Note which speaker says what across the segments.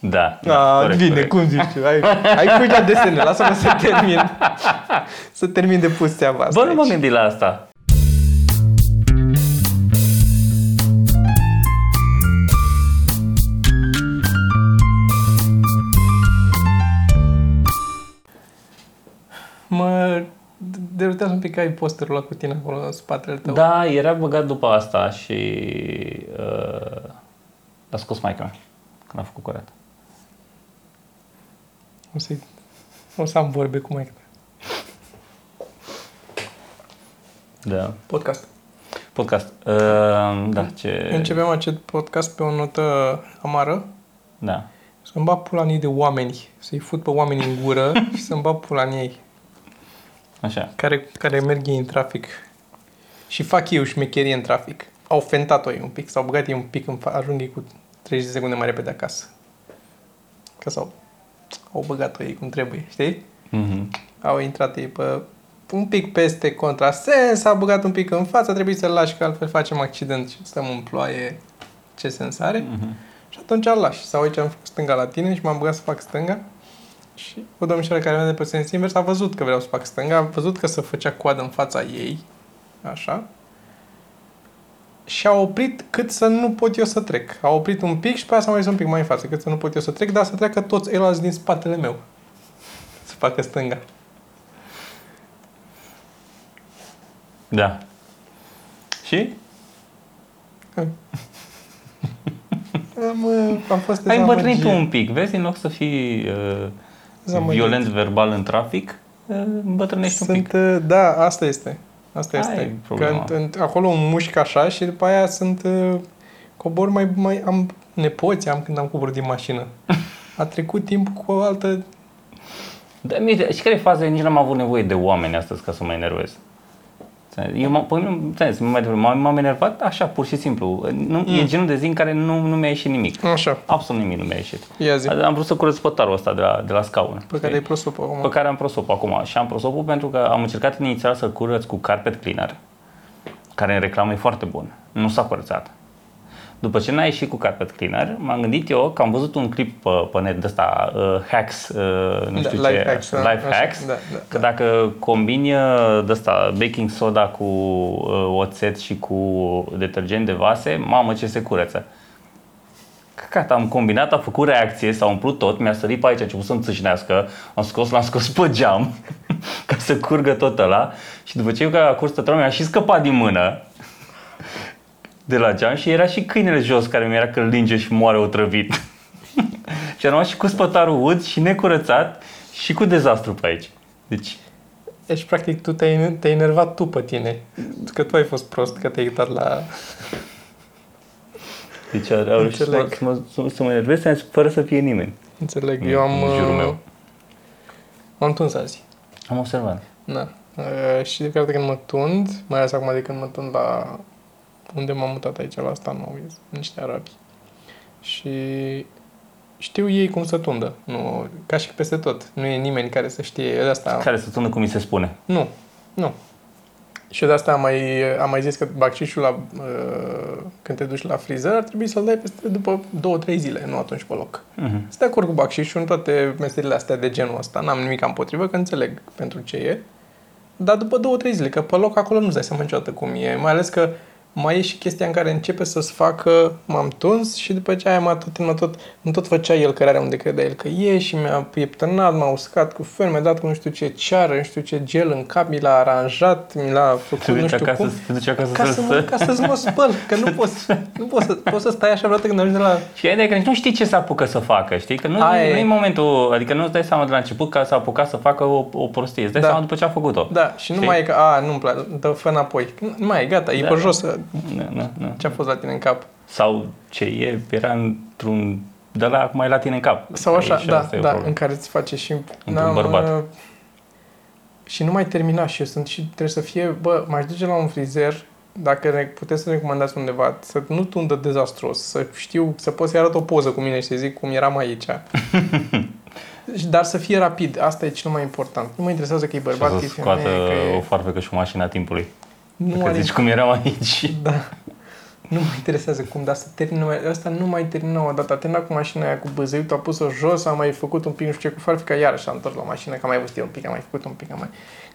Speaker 1: Da. da
Speaker 2: A,
Speaker 1: corect,
Speaker 2: bine,
Speaker 1: corect.
Speaker 2: cum zici tu? Ai, ai pus la desene, lasă-mă să termin. să termin de pus treaba asta
Speaker 1: Bă, nu m-am
Speaker 2: aici.
Speaker 1: gândit la asta.
Speaker 2: Mă derutează un pic că ai posterul ăla cu tine acolo în spatele tău.
Speaker 1: Da, era băgat după asta și uh, l-a scos maica mea când a făcut curat.
Speaker 2: O să, o să am vorbe cu mai
Speaker 1: Da.
Speaker 2: Podcast.
Speaker 1: Podcast. Uh, da, ce...
Speaker 2: Începem acest podcast pe o notă amară.
Speaker 1: Da.
Speaker 2: Să-mi bag pula în ei de oameni. Să-i fut pe oameni în gură și să-mi bag pula în ei.
Speaker 1: Așa.
Speaker 2: Care, care merg ei în trafic. Și fac eu șmecherie în trafic. Au fentat-o ei un pic. S-au băgat ei un pic în fa- ajung ei cu 30 de secunde mai repede acasă. Că s-au au băgat-o ei cum trebuie, știi?
Speaker 1: Mhm.
Speaker 2: Au intrat ei pe un pic peste contrasens, s-a băgat un pic în față, trebuie să-l lași, că altfel facem accident și stăm în ploaie. Ce sens are?
Speaker 1: Mhm.
Speaker 2: Și atunci îl lași. Sau aici am făcut stânga la tine și m-am băgat să fac stânga. Și o domnișoară care merge pe sens invers a văzut că vreau să fac stânga, a văzut că se făcea coadă în fața ei, așa, și a oprit cât să nu pot eu să trec. A oprit un pic și pe aia s-a mai dus un pic mai în față, cât să nu pot eu să trec, dar să treacă toți ceilalți din spatele meu. Să facă stânga.
Speaker 1: Da. Și?
Speaker 2: Am, uh, am fost
Speaker 1: Ai îmbătrânit tu
Speaker 2: dezamăgit.
Speaker 1: un pic, vezi? În loc să fii uh,
Speaker 2: Dezamăgit.
Speaker 1: violent verbal în trafic, uh, îmbătrânești un pic.
Speaker 2: Sunt, uh, da, asta este. Asta
Speaker 1: Aia
Speaker 2: este.
Speaker 1: e
Speaker 2: Că
Speaker 1: problema.
Speaker 2: în, în, acolo un mușc așa și după aia sunt uh, cobor mai, mai am nepoți am când am coborât din mașină. A trecut timp cu o altă...
Speaker 1: Da, mire, și care e faza? Eu nici n-am avut nevoie de oameni astăzi ca să mă enervez. Eu m- pe mine, înțeles, mai devreme, m-am, m-am enervat așa, pur și simplu. Nu, mm. E genul de zi în care nu, nu mi-a ieșit nimic.
Speaker 2: Așa,
Speaker 1: Absolut nimic nu mi-a ieșit.
Speaker 2: ia zi.
Speaker 1: Am vrut să curăț pătarul ăsta de la, de la scaun.
Speaker 2: Pe care ai prosopul acum.
Speaker 1: pe care am prosopul acum. Și am prosopul pentru că am încercat inițial să curăț cu carpet cleaner, care în reclamă e foarte bun. Nu s-a curățat. După ce n-a ieșit cu carpet cleaner, m-am gândit eu că am văzut un clip pe, pe net de ăsta, uh, hacks, uh, nu
Speaker 2: Da,
Speaker 1: știu
Speaker 2: life
Speaker 1: ce,
Speaker 2: hacks, da,
Speaker 1: life
Speaker 2: așa,
Speaker 1: hacks,
Speaker 2: da, da,
Speaker 1: că dacă combini uh, de ăsta, baking soda cu uh, oțet și cu detergent de vase, mamă ce se curăță. Căcat, am combinat, a făcut reacție, s-a umplut tot, mi-a sărit pe aici, a început să-mi țâșnească, am scos, l-am scos pe geam ca să curgă tot ăla. Și după ce eu că a curs tătrău, mi-a și scăpat din mână de la geam și era și câinele jos care mi-era că linge și moare otrăvit. și am rămas și cu spătarul ud și necurățat și cu dezastru pe aici. Deci,
Speaker 2: Deci, practic, tu te-ai, te-ai enervat tu pe tine. Că tu ai fost prost, că te-ai uitat la...
Speaker 1: deci au reușit să mă,
Speaker 2: Înțeleg.
Speaker 1: să, mă, să, să mă enervez fără să fie nimeni.
Speaker 2: Înțeleg,
Speaker 1: În-
Speaker 2: eu am...
Speaker 1: în jurul
Speaker 2: uh,
Speaker 1: meu.
Speaker 2: M-am tuns azi.
Speaker 1: Am observat.
Speaker 2: Da. Uh, și de fiecare dată când mă tund, mai ales acum de când mă tund la unde m-am mutat aici, la asta nou, niște arabi. Și știu ei cum să tundă. Nu, ca și peste tot. Nu e nimeni care să știe. Eu de asta...
Speaker 1: Care să tună cum mi se spune.
Speaker 2: Nu. Nu. Și eu de asta am mai, am mai zis că bacșișul la, uh, când te duci la frizer ar trebui să-l dai peste după două, trei zile, nu atunci pe loc.
Speaker 1: Mhm.
Speaker 2: Sunt de acord cu bacșișul în toate meserile astea de genul ăsta. N-am nimic împotrivă, că înțeleg pentru ce e. Dar după două, trei zile, că pe loc acolo nu-ți dai seama niciodată cum e. Mai ales că mai e și chestia în care începe să-ți facă, m-am tuns și după ce aia m-a tot, m-a tot, îmi tot făcea el cărarea unde credea el că e și mi-a pieptănat, m-a uscat cu fel, mi-a dat cu nu știu ce ceară, nu știu ce gel în cap, mi l-a aranjat, mi l-a făcut
Speaker 1: Se
Speaker 2: nu
Speaker 1: duce
Speaker 2: știu
Speaker 1: acasă,
Speaker 2: cum.
Speaker 1: se duce acasă
Speaker 2: Ca
Speaker 1: să,
Speaker 2: să, mă, ca să-ți mă spăl, că nu poți, nu poți, să, poți să stai așa vreodată când ajungi de la...
Speaker 1: Și ideea e că nici nu știi ce se apucă să facă, știi? Că nu,
Speaker 2: Aia
Speaker 1: nu
Speaker 2: e.
Speaker 1: e momentul, adică nu îți dai seama de la început că s-a apucat să facă o, o prostie, îți dai
Speaker 2: Da.
Speaker 1: seama după ce a făcut-o.
Speaker 2: Da, și nu
Speaker 1: Știi?
Speaker 2: mai e că, a, nu-mi place, dă fă înapoi. Nu mai e, gata, e
Speaker 1: Da,
Speaker 2: pe
Speaker 1: da.
Speaker 2: jos.
Speaker 1: Nu, nu, nu.
Speaker 2: Ce a fost la tine în cap?
Speaker 1: Sau ce e, era într-un de la acum e la tine în cap.
Speaker 2: Sau așa,
Speaker 1: Și
Speaker 2: da,
Speaker 1: asta e o
Speaker 2: da,
Speaker 1: problemă.
Speaker 2: în care îți face și...
Speaker 1: Într-un bărbat.
Speaker 2: uh, Și nu mai termina și eu sunt și trebuie să fie, bă, m-aș duce la un frizer, dacă ne, puteți să recomandați undeva, să nu tundă dezastros, să știu, să pot să-i arăt o poză cu mine și să zic cum eram aici. Și- Dar să fie rapid, asta e cel mai important. Nu mă interesează că e
Speaker 1: Și
Speaker 2: bărbat,
Speaker 1: o
Speaker 2: că e
Speaker 1: să scoată
Speaker 2: femeie, că
Speaker 1: o
Speaker 2: e...
Speaker 1: foarfecă și o mașină a timpului.
Speaker 2: Nu
Speaker 1: Că
Speaker 2: are...
Speaker 1: zici cum eram aici.
Speaker 2: Da. Nu mă interesează cum, dar să termină mai... Asta nu mai termină o dată. A terminat cu mașina aia cu băzăitul, a pus-o jos, a mai făcut un pic, nu știu ce, cu farfica, iarăși a întors la mașină, că a mai văzut eu un pic, a mai făcut un pic, a mai...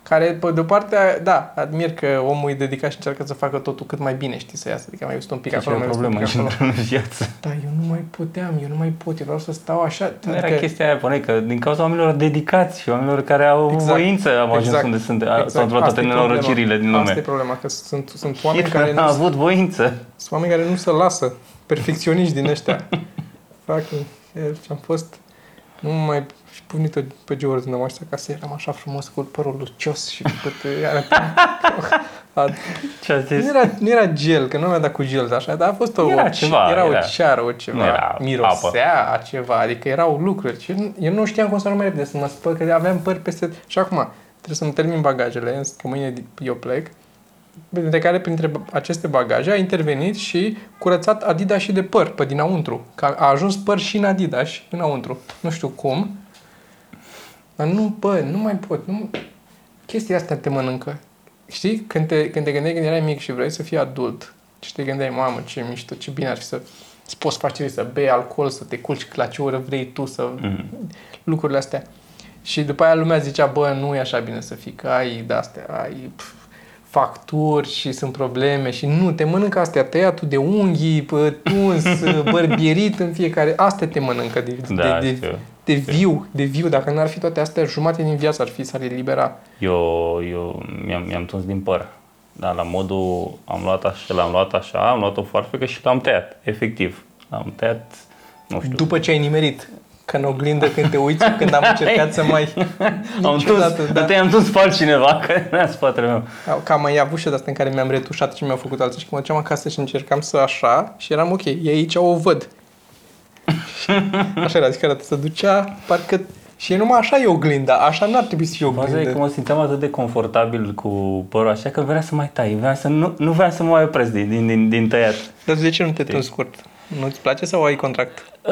Speaker 2: Care, pe de o parte, da, admir că omul e dedicat și încearcă să facă totul cât mai bine, știi, să iasă. Adică a mai văzut un pic
Speaker 1: Și
Speaker 2: acolo,
Speaker 1: o
Speaker 2: mai văzut un
Speaker 1: problemă
Speaker 2: pic
Speaker 1: și
Speaker 2: acolo.
Speaker 1: într-o viață.
Speaker 2: Da, eu nu mai puteam, eu nu mai pot, eu vreau să stau așa.
Speaker 1: Nu era chestia aia, pune că din cauza oamenilor dedicați și oamenilor care au
Speaker 2: Exact.
Speaker 1: voință am ajuns
Speaker 2: Exact.
Speaker 1: unde sunt,
Speaker 2: Exact.
Speaker 1: s-au întâmplat
Speaker 2: Asta
Speaker 1: toate
Speaker 2: e problema.
Speaker 1: nenorocirile din lume.
Speaker 2: Asta e problema, că sunt, sunt oameni
Speaker 1: Hitler
Speaker 2: care nu
Speaker 1: a avut voință.
Speaker 2: Sunt oameni care nu se lasă. Perfecționiști din ăștia. Fucking hell. Și am fost... Nu mă mai și punit pe George în mașină ca să eram așa frumos cu părul lucios și cu tot...
Speaker 1: Ce a zis?
Speaker 2: nu, era, nu era gel, că nu mi-a dat cu gel așa, dar a fost o,
Speaker 1: Era
Speaker 2: o,
Speaker 1: ceva,
Speaker 2: era,
Speaker 1: era.
Speaker 2: o ceară, o ceva,
Speaker 1: Nu era
Speaker 2: mirosea a ceva, adică erau lucruri. Și eu- eu nu știam cum să nu mai repede să mă spăl, că aveam păr peste... Și acum, trebuie să-mi termin bagajele, că mâine eu plec, Printre care, printre aceste bagaje, a intervenit și curățat Adidas și de păr pe dinăuntru. Că a ajuns păr și în Adidas înăuntru. Nu știu cum. Dar nu, bă, nu mai pot. Nu... Chestia asta te mănâncă. Știi? Când te, când te gândeai când erai mic și vrei să fii adult și te gândeai, mamă, ce mișto, ce bine ar fi să să poți face să bei alcool, să te culci la ce oră vrei tu, să...
Speaker 1: Mhm.
Speaker 2: lucrurile astea. Și după aia lumea zicea, bă, nu e așa bine să fii, că ai de-astea, ai pf, facturi și sunt probleme și nu, te mănâncă astea, tăiatul de unghii, pă, tuns, bărbierit în fiecare, astea te mănâncă de,
Speaker 1: Da,
Speaker 2: de, de,
Speaker 1: știu.
Speaker 2: de viu, de viu. Dacă n-ar fi toate astea, jumate din viață ar fi, s-ar elibera.
Speaker 1: Eu, eu mi-am, mi-am tuns din păr. Dar la modul, am luat așa, l-am luat așa, am luat o farfecă și l-am tăiat, efectiv. L-am tăiat, nu știu,
Speaker 2: După ce ai nimerit, că în oglindă când te uiți, când am încercat să mai...
Speaker 1: am tuns,
Speaker 2: Niciodată,
Speaker 1: da.
Speaker 2: da.
Speaker 1: te-am tuns pe altcineva care era în spatele meu.
Speaker 2: Că am mai avut și de asta în care mi-am retușat și mi-au făcut alții și când mă duceam acasă și încercam să așa și eram ok, e aici o văd. așa era, zic că arată, se ducea, parcă și e numai așa e oglinda, așa n-ar trebui să fie
Speaker 1: Baza e că
Speaker 2: oglindă.
Speaker 1: mă simțeam atât de confortabil cu părul așa că vreau să mai tai, vreau să nu, nu vreau să mă mai opresc din, din, din, din tăiat.
Speaker 2: Dar de ce nu te tunzi scurt? Nu-ți place sau ai contract?
Speaker 1: Uh,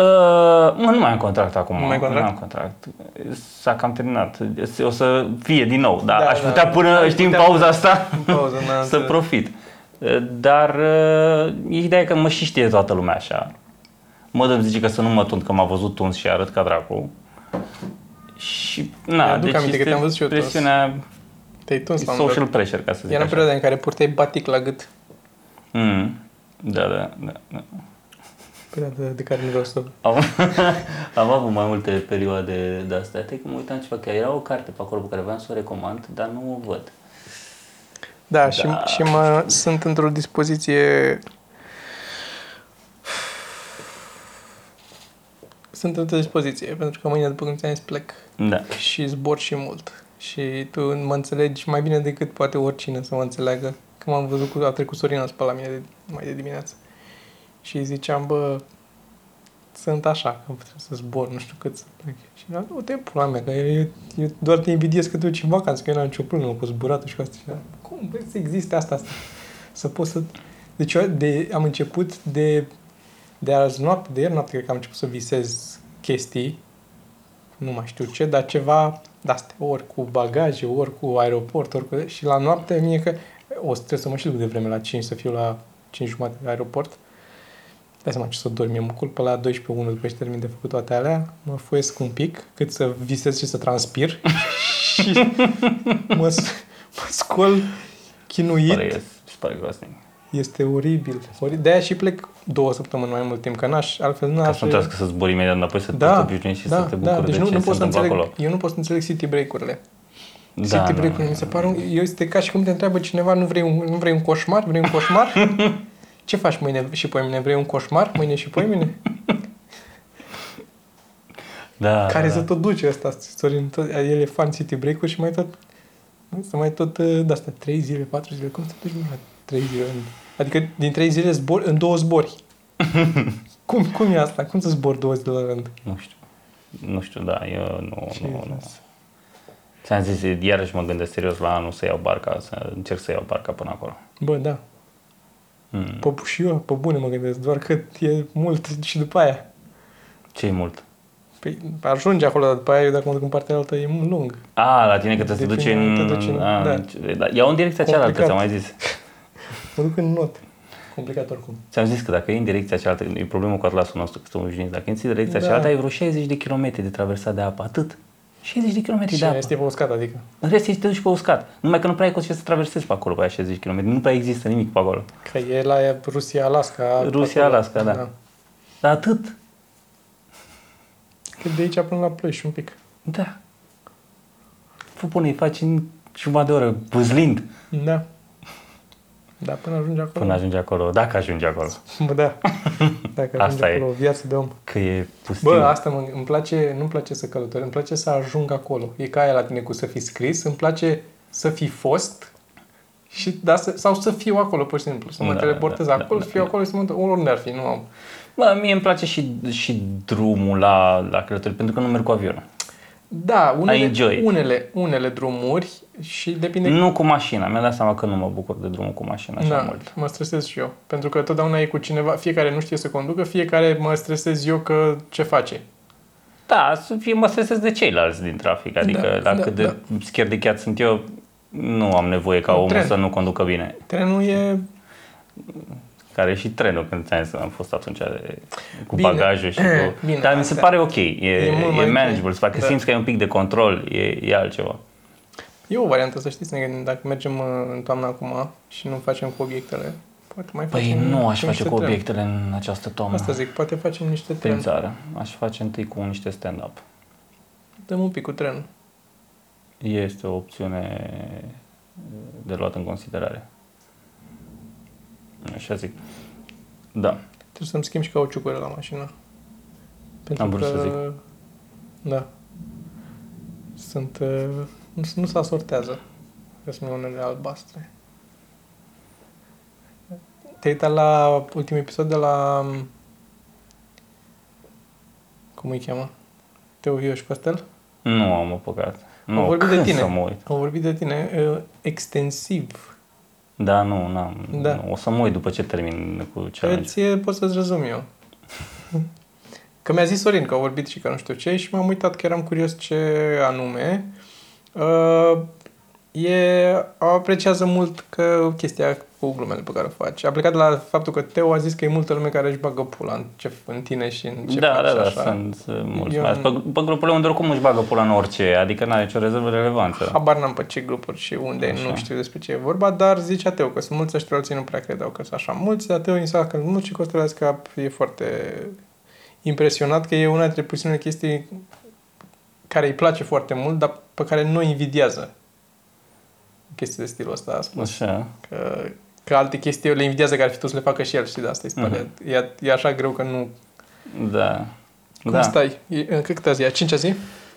Speaker 1: mă, nu mai am contract acum.
Speaker 2: Nu mai ai contract?
Speaker 1: Nu am contract. S-a cam terminat. O să fie din nou, dar
Speaker 2: Da,
Speaker 1: aș
Speaker 2: da.
Speaker 1: putea până,
Speaker 2: Ai
Speaker 1: știi, în
Speaker 2: putea-
Speaker 1: pauza asta
Speaker 2: În pauză, n-am
Speaker 1: să
Speaker 2: înțeles.
Speaker 1: profit. Uh, Dar uh, ideea e că mă și știe toată lumea așa. Mă dăm zice că să nu mă tund, că m-a văzut tuns și arăt ca dracu. Și, na,
Speaker 2: Mi-aduc
Speaker 1: deci
Speaker 2: aminte că
Speaker 1: este
Speaker 2: te-am văzut și eu tuns.
Speaker 1: presiunea,
Speaker 2: Te-ai tuns la un moment
Speaker 1: social
Speaker 2: dat.
Speaker 1: pressure, ca să zic
Speaker 2: Era în
Speaker 1: așa.
Speaker 2: perioada în care purtai batic la gât.
Speaker 1: Mm. Da, da, da. da.
Speaker 2: Perioada de care nu vreau să...
Speaker 1: Am, am avut mai multe perioade de astea. Te că mă uitam ceva, că era o carte pe acolo pe care vreau să o recomand, dar nu o văd.
Speaker 2: Da, și, și mă, sunt într-o dispoziție... Sunt într-o dispoziție, pentru că mâine, după cum ți-am zis, plec
Speaker 1: Da.
Speaker 2: și zbor și mult. Și tu mă înțelegi mai bine decât poate oricine să mă înțeleagă. Că m-am văzut cu, a trecut Sorina pe la mine de, mai de dimineață. Și îi ziceam, bă, sunt așa, că trebuie să zbor, nu știu cât să plec. Și era, nu, te pula mea, că eu, eu doar te invidiez că te duci în vacanță, că eu n-am nicio problemă cu zburatul și cu asta. Și era, cum, bă, să existe asta, asta? Să pot să... Deci eu de, am început de, de azi noapte, de ieri noapte, cred că am început să visez chestii, nu mai știu ce, dar ceva de-astea, ori cu bagaje, ori cu aeroport, ori cu... Și la noapte, mie că o să trebuie să mă și duc de vreme la 5, să fiu la 5 jumate de aeroport. Dai seama ce să dorm, eu mă culp pe la 12 1 după ce termin de făcut toate alea, mă foiesc un pic, cât să visez și să transpir și mă, s- mă scol chinuit.
Speaker 1: Pare, îți pare groaznic.
Speaker 2: Este oribil. Ori- De-aia și plec două săptămâni mai mult timp, că n-aș, altfel
Speaker 1: Ca
Speaker 2: n-aș...
Speaker 1: să nu trebuiască să zbori imediat înapoi, să
Speaker 2: da,
Speaker 1: te obișnuiești și
Speaker 2: da,
Speaker 1: să te
Speaker 2: da,
Speaker 1: bucuri
Speaker 2: deci
Speaker 1: de
Speaker 2: nu,
Speaker 1: ce
Speaker 2: nu
Speaker 1: se
Speaker 2: pot să
Speaker 1: întâmplă
Speaker 2: înțeleg,
Speaker 1: acolo.
Speaker 2: eu nu pot să înțeleg city break-urile.
Speaker 1: Da,
Speaker 2: city
Speaker 1: nu,
Speaker 2: break-urile
Speaker 1: nu,
Speaker 2: mi se
Speaker 1: nu,
Speaker 2: pare, un, eu este ca și cum te întreabă cineva, nu vrei un, nu vrei un coșmar, vrei un coșmar? Ce faci mâine și poimine? Vrei un coșmar mâine și poimine?
Speaker 1: Da,
Speaker 2: Care
Speaker 1: da,
Speaker 2: să
Speaker 1: da.
Speaker 2: tot duce ăsta, Sorin, tot, el e fan city break-uri și mai tot, să mai tot, uh, de asta, trei zile, patru zile, cum să te duci mă, la trei zile? Adică din trei zile zbor, în două zbori. cum, cum e asta? Cum să zbor două zile la rând?
Speaker 1: Nu știu. Nu știu, da, eu nu, nu, nu.
Speaker 2: Jesus.
Speaker 1: Ți-am zis, iarăși mă gândesc serios la anul să iau barca, să încerc să iau barca până acolo.
Speaker 2: Bă, da,
Speaker 1: Mm.
Speaker 2: pe, și eu, pe bune mă gândesc, doar că e mult și după aia.
Speaker 1: ce mult?
Speaker 2: Păi ajunge acolo, dar după aia eu dacă mă duc în partea altă e mult lung.
Speaker 1: A, la tine că te, te duci în...
Speaker 2: Definitiv te duci în-
Speaker 1: a,
Speaker 2: da.
Speaker 1: în- da. Iau în direcția cealaltă,
Speaker 2: Complicat.
Speaker 1: ți-am mai zis.
Speaker 2: Mă duc în not. Complicat oricum.
Speaker 1: Ți-am zis că dacă e în direcția cealaltă, e problemă cu atlasul nostru, că suntem obișnuiți, dacă e în direcția
Speaker 2: Da.
Speaker 1: cealaltă, ai vreo 60 de kilometri de traversat de apă, atât. 60 de kilometri
Speaker 2: Și
Speaker 1: de apă.
Speaker 2: este pe uscat, adică.
Speaker 1: În rest, ești te duci pe uscat. Numai că nu prea ai cu ce să traversezi pe acolo, pe aia 60 km. Nu prea există nimic pe acolo.
Speaker 2: Că e la Rusia, Alaska.
Speaker 1: Rusia,
Speaker 2: acolo.
Speaker 1: Alaska, da. Dar atât.
Speaker 2: Că de aici până la Plăș un pic.
Speaker 1: Da. Fă pune, îi faci în jumătate de oră, puzlind,
Speaker 2: Da. Da, până ajunge acolo.
Speaker 1: până ajungi acolo, dacă ajungi acolo.
Speaker 2: Bă, da. Dacă ajunge
Speaker 1: Asta e.
Speaker 2: acolo, o viață de om.
Speaker 1: Că e pustiu.
Speaker 2: Bă, asta mă, îmi place, nu-mi place să călătoresc, îmi place să ajung acolo. E ca aia la tine cu să fii scris, îmi place să fi fost și, da, să, sau să fiu acolo, pur și simplu, să mă
Speaker 1: Da,
Speaker 2: teleportez
Speaker 1: da,
Speaker 2: acolo,
Speaker 1: da,
Speaker 2: să fiu
Speaker 1: da.
Speaker 2: acolo, să mă duc oriunde ar fi, nu am.
Speaker 1: Bă, mie îmi place și, și drumul la, la călătorii, pentru că nu merg cu avionul.
Speaker 2: Da, unele,
Speaker 1: enjoy it.
Speaker 2: unele, unele drumuri și depinde
Speaker 1: Nu cu mașina. Mi-am dat seama că nu mă bucur de drumul cu mașina așa
Speaker 2: da,
Speaker 1: mult.
Speaker 2: mă stresez și eu. Pentru că totdeauna e cu cineva, fiecare nu știe să conducă, fiecare mă stresez eu că ce face.
Speaker 1: Da, să fie, mă stresez de ceilalți din trafic. Adică
Speaker 2: Da,
Speaker 1: la
Speaker 2: da,
Speaker 1: cât de schier de chiat sunt eu, nu am nevoie ca
Speaker 2: Un
Speaker 1: omul
Speaker 2: tren.
Speaker 1: să nu conducă bine.
Speaker 2: Trenul e...
Speaker 1: Care e și trenul, când ți-am zis că am fost atunci de, cu
Speaker 2: Bine.
Speaker 1: bagajul și cu...
Speaker 2: Bine,
Speaker 1: Dar mi se
Speaker 2: asta-
Speaker 1: pare ok, e,
Speaker 2: e
Speaker 1: e,
Speaker 2: mult mai ok.
Speaker 1: manageable, se pare că
Speaker 2: Da.
Speaker 1: simți că ai un pic de control, e, e altceva.
Speaker 2: E o variantă, să știți, să ne gândim, dacă mergem uh, în toamnă acum și nu facem cu obiectele, poate mai
Speaker 1: Păi
Speaker 2: facem
Speaker 1: nu aș
Speaker 2: cu
Speaker 1: face
Speaker 2: niște
Speaker 1: cu
Speaker 2: tren.
Speaker 1: obiectele în această toamnă
Speaker 2: Asta zic, poate facem niște
Speaker 1: prin
Speaker 2: tren.
Speaker 1: țară. Aș face întâi cu niște stand-up.
Speaker 2: Dăm un pic cu trenul.
Speaker 1: Este o opțiune de luat în considerare. Așa zic. Da.
Speaker 2: Trebuie să-mi schimb și cauciucurile la mașină. Pentru
Speaker 1: Am vrut
Speaker 2: că,
Speaker 1: să zic.
Speaker 2: Da. Sunt... uh, Nu, nu se asortează. Că sunt unele albastre. Te-ai uitat la ultimul episod de la... um, Cum îi cheamă? Teo Vio și Costel?
Speaker 1: Nu am apucat. Nu,
Speaker 2: vorbit de
Speaker 1: când
Speaker 2: tine.
Speaker 1: să mă uit.
Speaker 2: Au vorbit de tine uh, extensiv.
Speaker 1: Da, nu, n-am.
Speaker 2: Da.
Speaker 1: Nu. O să mă uit după ce termin cu
Speaker 2: Că
Speaker 1: challenge.
Speaker 2: ție pot să-ți rezum eu. Că mi-a zis Sorin că au vorbit și că nu știu ce și m-am uitat că eram curios ce anume. Uh, e, apreciază mult că chestia cu glumele pe care o faci. A plecat de la faptul că Teo a zis că e multă lume care își bagă pula în, ce, în tine și în ce
Speaker 1: Da,
Speaker 2: faci
Speaker 1: da,
Speaker 2: și
Speaker 1: da,
Speaker 2: așa.
Speaker 1: sunt uh, mulți.
Speaker 2: Eu
Speaker 1: mai ales
Speaker 2: am-
Speaker 1: Pe, pe grupurile unde oricum își bagă pula în orice, adică n-are nicio rezervă de relevanță.
Speaker 2: Habar n-am pe ce grupuri și unde,
Speaker 1: Așa.
Speaker 2: nu știu despre ce e vorba, dar zicea Teo că sunt mulți ăștia alții nu prea credeau că sunt așa mulți, dar Teo insista că sunt mulți și Costel a zis că e foarte impresionat că e una dintre puținele chestii care îi place foarte mult, dar pe care nu o invidiază. Chestii de stilul ăsta a spus.
Speaker 1: Așa.
Speaker 2: Că, că alte chestii le invidiază care ar fi tot să le facă și el, știi, de asta îi spune. E, e așa greu că nu...
Speaker 1: Da.
Speaker 2: Cum
Speaker 1: da.
Speaker 2: stai? E, în câte zi? A cincea zi?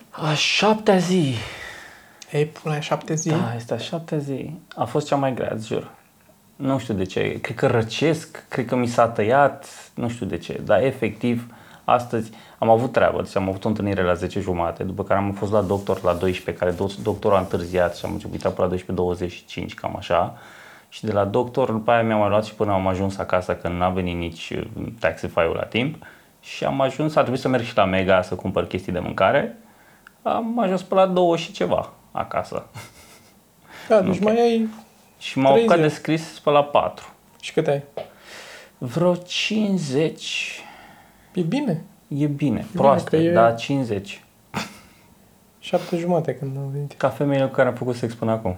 Speaker 1: A șaptea zi.
Speaker 2: Ei, până la șapte zi?
Speaker 1: Da, este a șaptea zi. A fost cea mai grea, îți jur. Nu știu de ce. Cred că răcesc, cred că mi s-a tăiat, nu știu de ce. Dar efectiv, astăzi am avut treabă. Deci am avut o întâlnire la 10 jumate, după care am fost la doctor la 12, care do- doctorul a întârziat și am început până la 12.25, cam așa. Și de la doctor, după aia mi-am mai luat și până am ajuns acasă, că n-a venit nici uh, Taxify-ul la timp. Și am ajuns, a trebuit să merg și la Mega să cumpăr chestii de mâncare. Am ajuns până la două și ceva acasă.
Speaker 2: Da, deci
Speaker 1: Ok.
Speaker 2: mai ai...
Speaker 1: Și m-au
Speaker 2: Trei
Speaker 1: apucat de
Speaker 2: zile.
Speaker 1: scris pe la 4.
Speaker 2: Și câte ai?
Speaker 1: Vreo 50
Speaker 2: E bine.
Speaker 1: E bine,
Speaker 2: că
Speaker 1: proaste,
Speaker 2: e-
Speaker 1: dar 50.
Speaker 2: Șapte jumate când am venit.
Speaker 1: Ca femeile cu care am făcut sex până acum.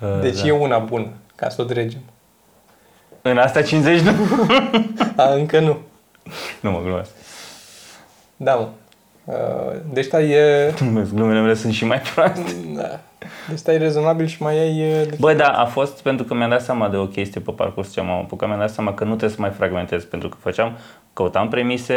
Speaker 1: Uh,
Speaker 2: Deci
Speaker 1: da.
Speaker 2: e una bună, ca să o dregem.
Speaker 1: În astea 50 nu?
Speaker 2: A, încă nu.
Speaker 1: nu mă glumesc.
Speaker 2: Da, mă. Uh, Deci stai, e...
Speaker 1: Glumesc, glumele mele sunt și mai proaste.
Speaker 2: Da. Deci stai rezonabil și mai ai... e, de-
Speaker 1: Bă, da, a fost pentru că mi-am dat seama de o chestie pe parcurs ce m-am apucat, mi-am dat seama că nu trebuie să mai fragmentez, pentru că făceam, căutam premise,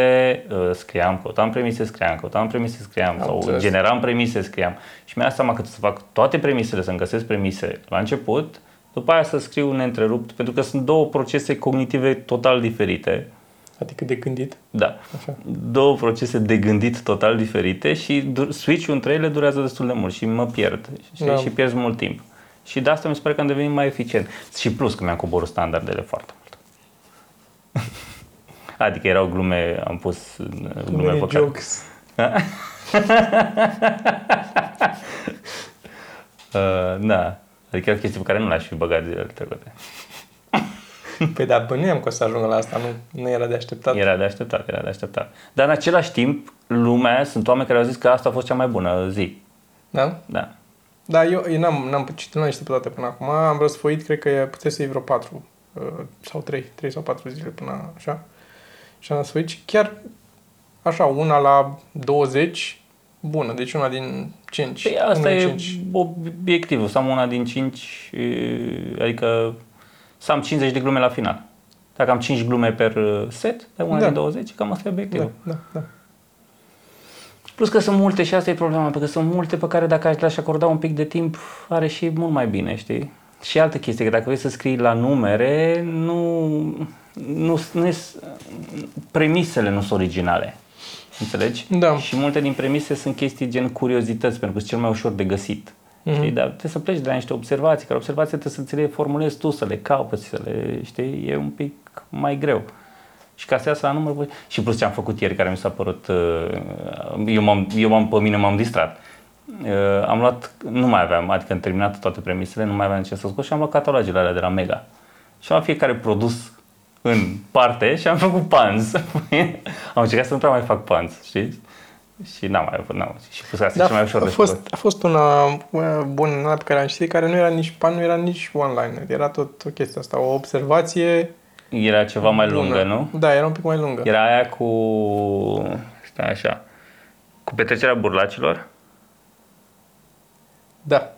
Speaker 1: uh, scriam, căutam premise, scriam, căutam premise, scriam,
Speaker 2: Am
Speaker 1: sau
Speaker 2: înțeles.
Speaker 1: generam premise, scriam. Și mi-am dat seama că trebuie să fac toate premisele, să-mi găsesc premise la început, după aia să scriu neîntrerupt, pentru că sunt două procese cognitive total diferite.
Speaker 2: Adică de gândit.
Speaker 1: Da.
Speaker 2: Așa.
Speaker 1: Două procese de gândit total diferite și du- switch-ul între ele durează destul de mult și mă pierd știi?
Speaker 2: Da.
Speaker 1: și pierzi mult timp. Și de asta mi se pare că am devenit mai eficient. Și plus că mi-am coborât standardele foarte mult. adică erau glume, am pus uh, glume
Speaker 2: Many
Speaker 1: pe care...
Speaker 2: jokes.
Speaker 1: Uh, da. Adică erau chestii pe care nu le-aș fi băgat zilele trecute.
Speaker 2: Păi da, bănuiam că o să ajungă la asta, nu, nu era de așteptat.
Speaker 1: Era de așteptat, era de așteptat. Dar în același timp, lumea, sunt oameni care au zis că asta a fost cea mai bună zi.
Speaker 2: Da?
Speaker 1: Da.
Speaker 2: Da, eu, eu n-am, n-am citit, nu am citit pe toate până acum, am răsfoit, cred că puteți să iei vreo patru uh, sau trei, trei sau patru zile până așa. Și am răsfoit și chiar așa, una la 20, bună, deci una din 5.
Speaker 1: Păi asta e 5. obiectivul, să am una din 5, adică să am 50 de glume la final. Dacă am 5 glume per set, de una da. din 20, cam asta e obiectivul.
Speaker 2: Da, da, da.
Speaker 1: Plus că sunt multe și asta e problema, pentru că sunt multe pe care dacă aș le-aș acorda un pic de timp, are și mult mai bine, știi? Și altă chestie, că dacă vrei să scrii la numere, nu, nu, nu premisele nu sunt originale. Înțelegi?
Speaker 2: Da.
Speaker 1: Și multe din premise sunt chestii gen curiozități, pentru că sunt cel mai ușor de găsit. Mm-hmm. Știi? Dar trebuie să pleci de la niște observații, care observații trebuie să ți le formulezi tu, să le cauți, să le știi, e un pic mai greu. Și ca să iasă la număr, și plus ce am făcut ieri, care mi s-a părut, uh, eu, m-am, eu m-am, pe mine m-am distrat. Uh, am luat, nu mai aveam, adică am terminat toate premisele, nu mai aveam ce să scot și am luat catalogele alea de la Mega. Și am luat fiecare produs în parte și am făcut panz. am încercat să nu prea mai fac panz, știți? Și n-am mai avut, n-am. Și pus asta da, cel mai ușor
Speaker 2: a fost, a fost una bună pe care am citit, care nu era nici pan, nu era nici online. Era tot o chestie asta, o observație
Speaker 1: era ceva mai bună. lungă, nu?
Speaker 2: Da, era un pic mai lungă.
Speaker 1: Era aia cu, stai așa, cu petrecerea burlacilor?
Speaker 2: Da.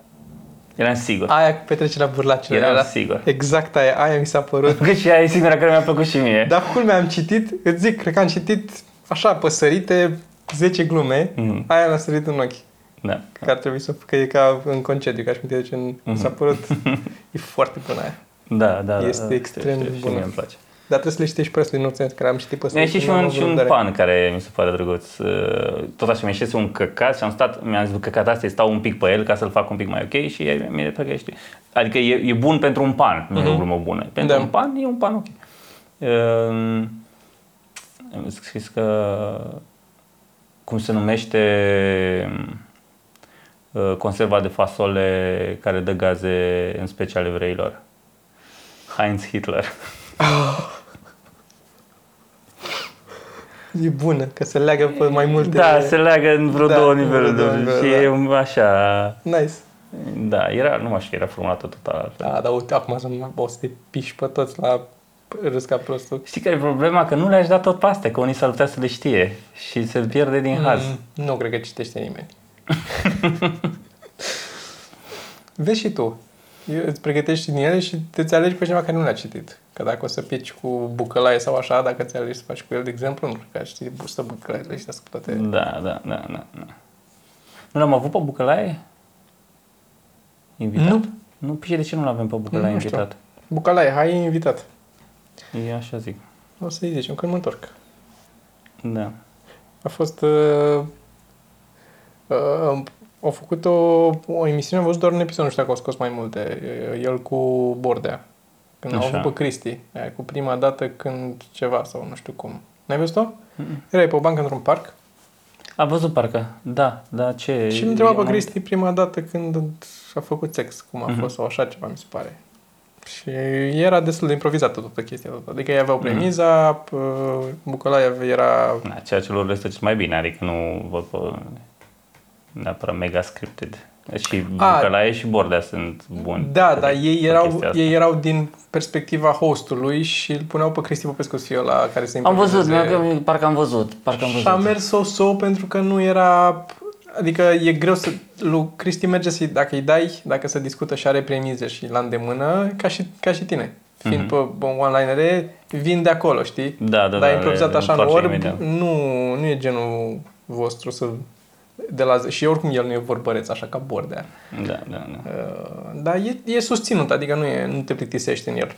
Speaker 1: Eram sigur.
Speaker 2: Aia cu petrecerea burlacilor.
Speaker 1: Eram era sigur.
Speaker 2: Exact aia, aia mi s-a părut.
Speaker 1: Că și aia e singura care mi-a plăcut și mie.
Speaker 2: Dar culmea am citit, îți zic, cred că am citit așa, păsărite, 10 glume, mm. aia mi-a sărit în ochi.
Speaker 1: Da.
Speaker 2: Că ar trebui să că e ca în concediu, ca și cum te duci în... Mm-hmm. S-a părut, e foarte bună aia.
Speaker 1: Da, da,
Speaker 2: da. Este
Speaker 1: da,
Speaker 2: extrem de bună.
Speaker 1: îmi place.
Speaker 2: Dar trebuie să le citești prestul din Oțenet, care am citit pe
Speaker 1: Mi-a și un, și un pan care mi se pare drăguț. Uh, tot așa mi-a un căcat și am stat, mi-am zis căcat asta, stau un pic pe el ca să-l fac un pic mai ok și mi-e plăcut, știi. Adică e, e bun pentru un pan, nu uh-huh. e o mhm. glumă bună. Pentru da. un pan e un pan ok. Uh, am scris că cum se numește uh, conserva de fasole care dă gaze în special evreilor. Heinz Hitler.
Speaker 2: E bună, că se leagă pe mai multe...
Speaker 1: Da, se leagă în vreo da, două niveluri. Două niveluri și da. e așa...
Speaker 2: Nice.
Speaker 1: Da, era, nu mai știu, era formulată total
Speaker 2: Da, dar uite, acum să o să te piși pe toți la râs ca prostul.
Speaker 1: Știi care e problema? Că nu le-aș da tot pe astea, că unii s-ar putea să le știe și se pierde din mm, haz.
Speaker 2: Nu cred că citește nimeni. Vezi și tu îți pregătești din ele și te alegi pe cineva care nu le-a citit. Că dacă o să pici cu bucălaie sau așa, dacă ți alegi să faci cu el, de exemplu, nu cred că știi să bucălaie și cu toate...
Speaker 1: Da, da, da, da, da. Nu l-am avut pe bucălaie? Invitat?
Speaker 2: Nu.
Speaker 1: Nu, pice de ce nu l-avem pe bucălaie nu, invitat? Știu.
Speaker 2: Bucălaie, hai invitat.
Speaker 1: E așa zic.
Speaker 2: O să-i zicem când mă întorc.
Speaker 1: Da.
Speaker 2: A fost... Uh, uh, au făcut o, o emisiune, am văzut doar un episod, nu știu dacă au scos mai multe. El cu Bordea. Când Așa. au avut pe Cristi. Aia, cu prima dată când ceva sau nu știu cum. N-ai văzut-o? Mm-mm. Erai pe o bancă într-un parc.
Speaker 1: A văzut parcă, da, da, ce...
Speaker 2: Și îl întreba pe Cristi prima dată când a făcut sex, cum a mm-hmm. fost, sau așa ceva, mi se pare. Și era destul de improvizată toată chestia asta. Adică ei aveau mhm. premiza, mm-hmm. Bucălaia era...
Speaker 1: Da, ceea ce lor le este mai bine, adică nu văd pe neapărat mega scripted. Și Bucălaie și Bordea sunt buni.
Speaker 2: Da, dar ei erau, ei erau din perspectiva hostului și îl puneau pe Cristi Popescu să fie la care se
Speaker 1: Am văzut, parcă am văzut. Parcă am văzut.
Speaker 2: Și a mers so-so pentru că nu era... Adică e greu să... Lui Cristi merge să dacă îi dai, dacă se discută și are premize și la îndemână, ca și, ca și tine. Fiind mm-hmm. pe online vin de acolo, știi?
Speaker 1: Da, da,
Speaker 2: Dar da, improvizat așa în orb, nu, nu e genul vostru să de la, și oricum el nu e vorbăreț așa ca Bordea.
Speaker 1: Da, da, da. Uh,
Speaker 2: dar e, e susținut, adică nu, e, nu te plictisești în el.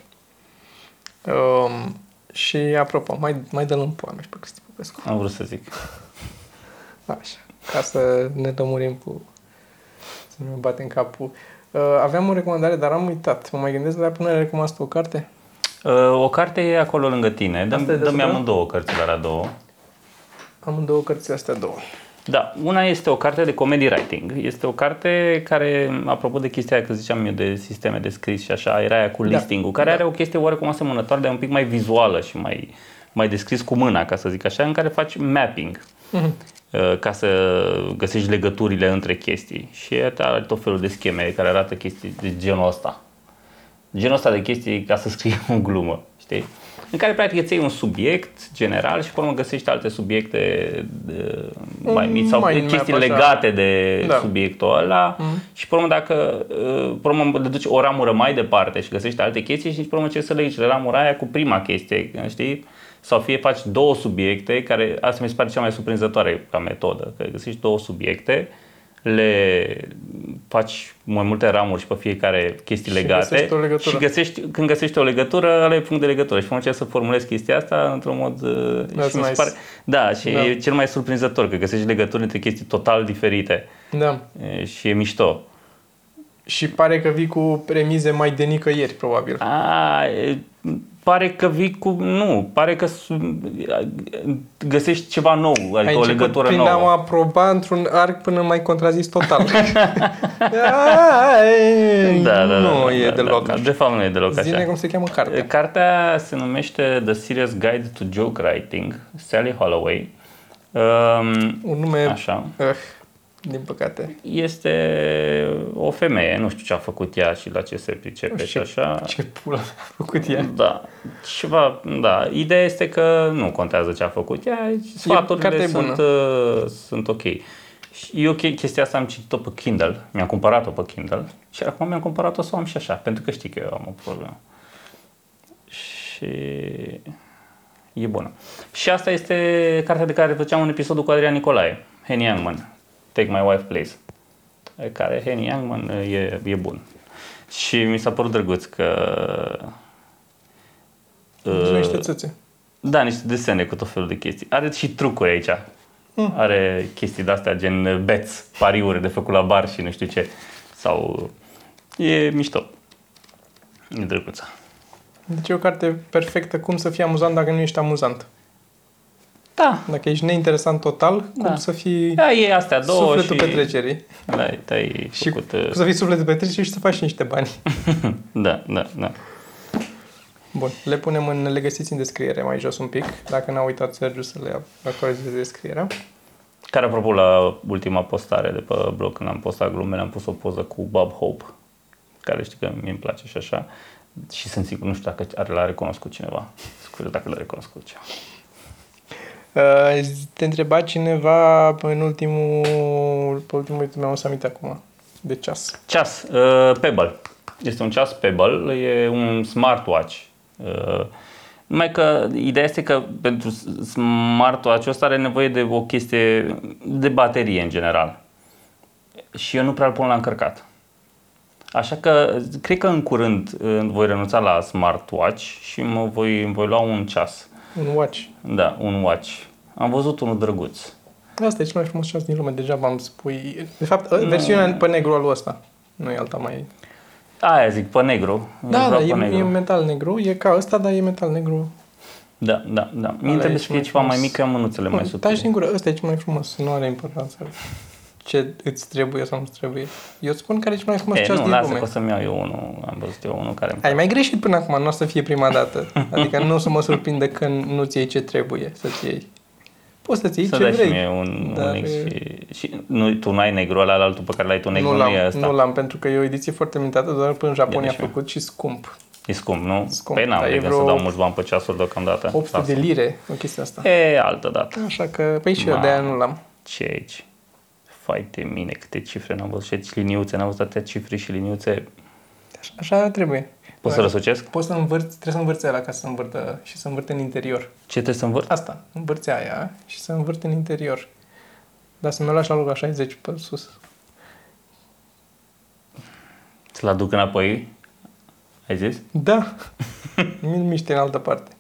Speaker 2: Uh, și apropo, mai, mai dă-l în poame și pe Cristi Popescu.
Speaker 1: Am vrut să zic.
Speaker 2: Așa, ca să ne lămurim cu... să nu bate în capul. Uh, aveam o recomandare, dar am uitat. Mă mai gândesc la până recomand o carte?
Speaker 1: Uh, o carte e acolo lângă tine. Dă-mi, dă-mi amândouă cărți la două.
Speaker 2: Amândouă cărțile astea două.
Speaker 1: Da, una este o carte de comedy writing. Este o carte care, apropo de chestia aia că ziceam eu de sisteme de scris și așa, era aia cu
Speaker 2: Da.
Speaker 1: listing-ul, care
Speaker 2: Da.
Speaker 1: are o chestie oarecum asemănătoare, dar un pic mai vizuală și mai, mai descris cu mâna, ca să zic așa, în care faci mapping.
Speaker 2: Mhm.
Speaker 1: Uh, ca să găsești legăturile între chestii. Și are tot felul de scheme care arată chestii de genul ăsta. Genul ăsta de chestii ca să scrii o glumă, știi? În care practic îți iei un subiect general și pe urmă găsești alte subiecte de, mai mici sau
Speaker 2: mind
Speaker 1: chestii
Speaker 2: map, așa.
Speaker 1: legate de
Speaker 2: Da.
Speaker 1: subiectul ăla și pe urmă dacă uh, pe urmă le duci o ramură mai departe și găsești alte chestii și pe urmă ce să legi ramura aia cu prima chestie, știi? Sau fie faci două subiecte, care asta mi se pare cea mai surprinzătoare ca metodă, că găsești două subiecte, le faci mai multe ramuri și pe fiecare chestii
Speaker 2: Și
Speaker 1: legate
Speaker 2: găsești o legătură.
Speaker 1: și găsești, când găsești o legătură, ăla e punct de legătură și încerci să formulezi chestia asta într-un mod uh,
Speaker 2: That's
Speaker 1: și mi se
Speaker 2: nice.
Speaker 1: pare, da, și
Speaker 2: Da.
Speaker 1: e cel mai surprinzător că găsești legături între chestii total diferite
Speaker 2: Da.
Speaker 1: e, și e mișto.
Speaker 2: Și pare că vii cu premize mai de nicăieri, probabil.
Speaker 1: A, e, pare că vii cu... Nu, pare că su- găsești ceva nou, adică
Speaker 2: Ai
Speaker 1: o
Speaker 2: început
Speaker 1: legătură
Speaker 2: prin
Speaker 1: nouă.
Speaker 2: a mă aproba într-un arc până m-ai contrazis total. Ai,
Speaker 1: Da, da,
Speaker 2: nu
Speaker 1: da,
Speaker 2: e
Speaker 1: da,
Speaker 2: deloc.
Speaker 1: Da, da, de fapt nu e deloc
Speaker 2: Zine
Speaker 1: așa.
Speaker 2: cum se cheamă cartea.
Speaker 1: Cartea se numește The Serious Guide to Joke Writing, Sally Holloway. Um,
Speaker 2: Un nume,
Speaker 1: așa.
Speaker 2: uh, din păcate.
Speaker 1: Este o femeie, nu știu ce a făcut ea și la ce se pricepe și
Speaker 2: știu
Speaker 1: așa.
Speaker 2: Ce pula a făcut ea.
Speaker 1: Da, ceva, da. Ideea este că nu contează ce a făcut ea, sfaturile
Speaker 2: cartea e
Speaker 1: sunt, uh, sunt ok. Și eu che- chestia asta am citit-o pe Kindle, mi-am cumpărat-o pe Kindle și acum mi-am cumpărat-o să o am și așa, pentru că știi că eu am o problemă. Și e bună. Și asta este cartea de care făceam un episodul cu Adrian Nicolae, Henny Youngman, Take My Wife Please, care Henny Youngman e, e bun. Și mi s-a părut drăguț că
Speaker 2: Uh, niște țâțe.
Speaker 1: da, niște desene cu tot felul de chestii. Are și trucuri aici.
Speaker 2: Mm.
Speaker 1: Are chestii de-astea gen beți, pariuri de făcut la bar și nu știu ce. Sau e mișto. E drăguță.
Speaker 2: Deci e o carte perfectă cum să fii amuzant dacă nu ești amuzant.
Speaker 1: Da.
Speaker 2: Dacă ești neinteresant total, cum
Speaker 1: Da.
Speaker 2: să fii
Speaker 1: Da, e astea două
Speaker 2: sufletul
Speaker 1: și...
Speaker 2: petrecerii.
Speaker 1: Da, te-ai
Speaker 2: Și
Speaker 1: făcut...
Speaker 2: cum
Speaker 1: uh,
Speaker 2: să fii sufletul petrecerii și să faci și niște bani.
Speaker 1: Da, da, da.
Speaker 2: Bun, le punem în, le găsiți în descriere mai jos un pic, dacă n-a uitat Sergiu să le actualizeze descrierea.
Speaker 1: Care, apropo, la ultima postare de pe blog, când am postat glumele, am pus o poză cu Bob Hope, care știi că mi îmi place și așa. Și sunt sigur, nu știu dacă are l-a recunoscut cineva. Scuze dacă l-a recunoscut cineva.
Speaker 2: Uh, te întreba cineva în ultimul, pe ultimul uitat, mi-am să aminte acum, de ceas.
Speaker 1: Ceas, uh, Pebble. Este un ceas Pebble, e un smartwatch. Uh, numai că ideea este că pentru smartwatch-ul ăsta are nevoie de o chestie de baterie în general. Și eu nu prea îl pun la încărcat. Așa că cred că în curând uh, voi renunța la smartwatch și mă voi, îmi voi lua un ceas.
Speaker 2: Un watch.
Speaker 1: Da, un watch. Am văzut unul drăguț.
Speaker 2: Asta e cel mai frumos ceas din lume, degeaba îmi spui... De fapt, versiunea pe negru al ăsta. Nu e alta mai...
Speaker 1: Aia zic, pe negru. Eu
Speaker 2: Da,
Speaker 1: vreau
Speaker 2: da,
Speaker 1: pe
Speaker 2: e,
Speaker 1: negru.
Speaker 2: e metal negru, e ca ăsta, dar e metal negru.
Speaker 1: Da, da, da. Mie
Speaker 2: Ăla
Speaker 1: trebuie
Speaker 2: e
Speaker 1: să
Speaker 2: cel
Speaker 1: fie
Speaker 2: mai
Speaker 1: ceva mai
Speaker 2: frumos.
Speaker 1: mic, că am mânuțele mai
Speaker 2: Nu,
Speaker 1: subțire.
Speaker 2: taci din gură, ăsta e cel mai frumos, nu are importanță ce îți trebuie sau nu trebuie. Eu îți spun care e cel mai frumos
Speaker 1: E,
Speaker 2: ceas
Speaker 1: nu,
Speaker 2: din
Speaker 1: lasă
Speaker 2: lume.
Speaker 1: că o să-mi iau eu unul. Am văzut eu unul care...
Speaker 2: Ai mai greșit până acum, nu o să fie prima dată. Adică nu o să mă surprinde că nu-ți iei ce trebuie să-ți iei. Poți să-ți iei
Speaker 1: Să
Speaker 2: ce
Speaker 1: dai și
Speaker 2: vrei.
Speaker 1: mie un,
Speaker 2: Dar
Speaker 1: un X
Speaker 2: e-
Speaker 1: și, și nu, tu nu ai negru ăla, altul pe care l-ai tu negru,
Speaker 2: nu
Speaker 1: nu,
Speaker 2: l-am,
Speaker 1: e ăsta.
Speaker 2: nu l-am, pentru că e o ediție foarte limitată, doar până în Japonia a
Speaker 1: Bine, și
Speaker 2: făcut și scump.
Speaker 1: E scump, nu?
Speaker 2: Scump,
Speaker 1: Păi n-am
Speaker 2: dar e
Speaker 1: de gând să
Speaker 2: vreo
Speaker 1: dau mulți bani pe ceasuri deocamdată.
Speaker 2: 800 de
Speaker 1: Lasă.
Speaker 2: lire, o chestie asta.
Speaker 1: E, altă dată.
Speaker 2: Așa că, păi și eu
Speaker 1: Ma.
Speaker 2: de aia nu l-am.
Speaker 1: Ce e aici? Fai de mine, câte cifre n-am văzut și aici liniuțe, n-am văzut atâtea cifre și liniuțe.
Speaker 2: Așa, așa trebuie.
Speaker 1: Poți să răsucesc?
Speaker 2: Poți să învârți, trebuie să învârți ala ca să învârtă și să învârte în interior.
Speaker 1: Ce trebuie să învârt?
Speaker 2: Asta, învârți aia și să învârte în interior. Dar să mi lași la loc la 60 pe sus.
Speaker 1: Să-l aduc înapoi? Ai zis?
Speaker 2: Da. Mi miște în altă parte.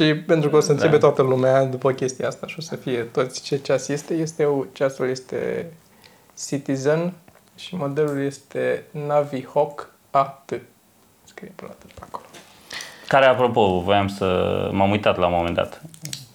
Speaker 2: Și pentru că o să întrebe
Speaker 1: Da.
Speaker 2: toată lumea după chestia asta și o să fie toți ce ceas este, este o, ceasul este Citizen și modelul este Navihawk AT. Scrie pe dată pe acolo.
Speaker 1: Care, apropo, voiam să... M-am uitat la un moment dat.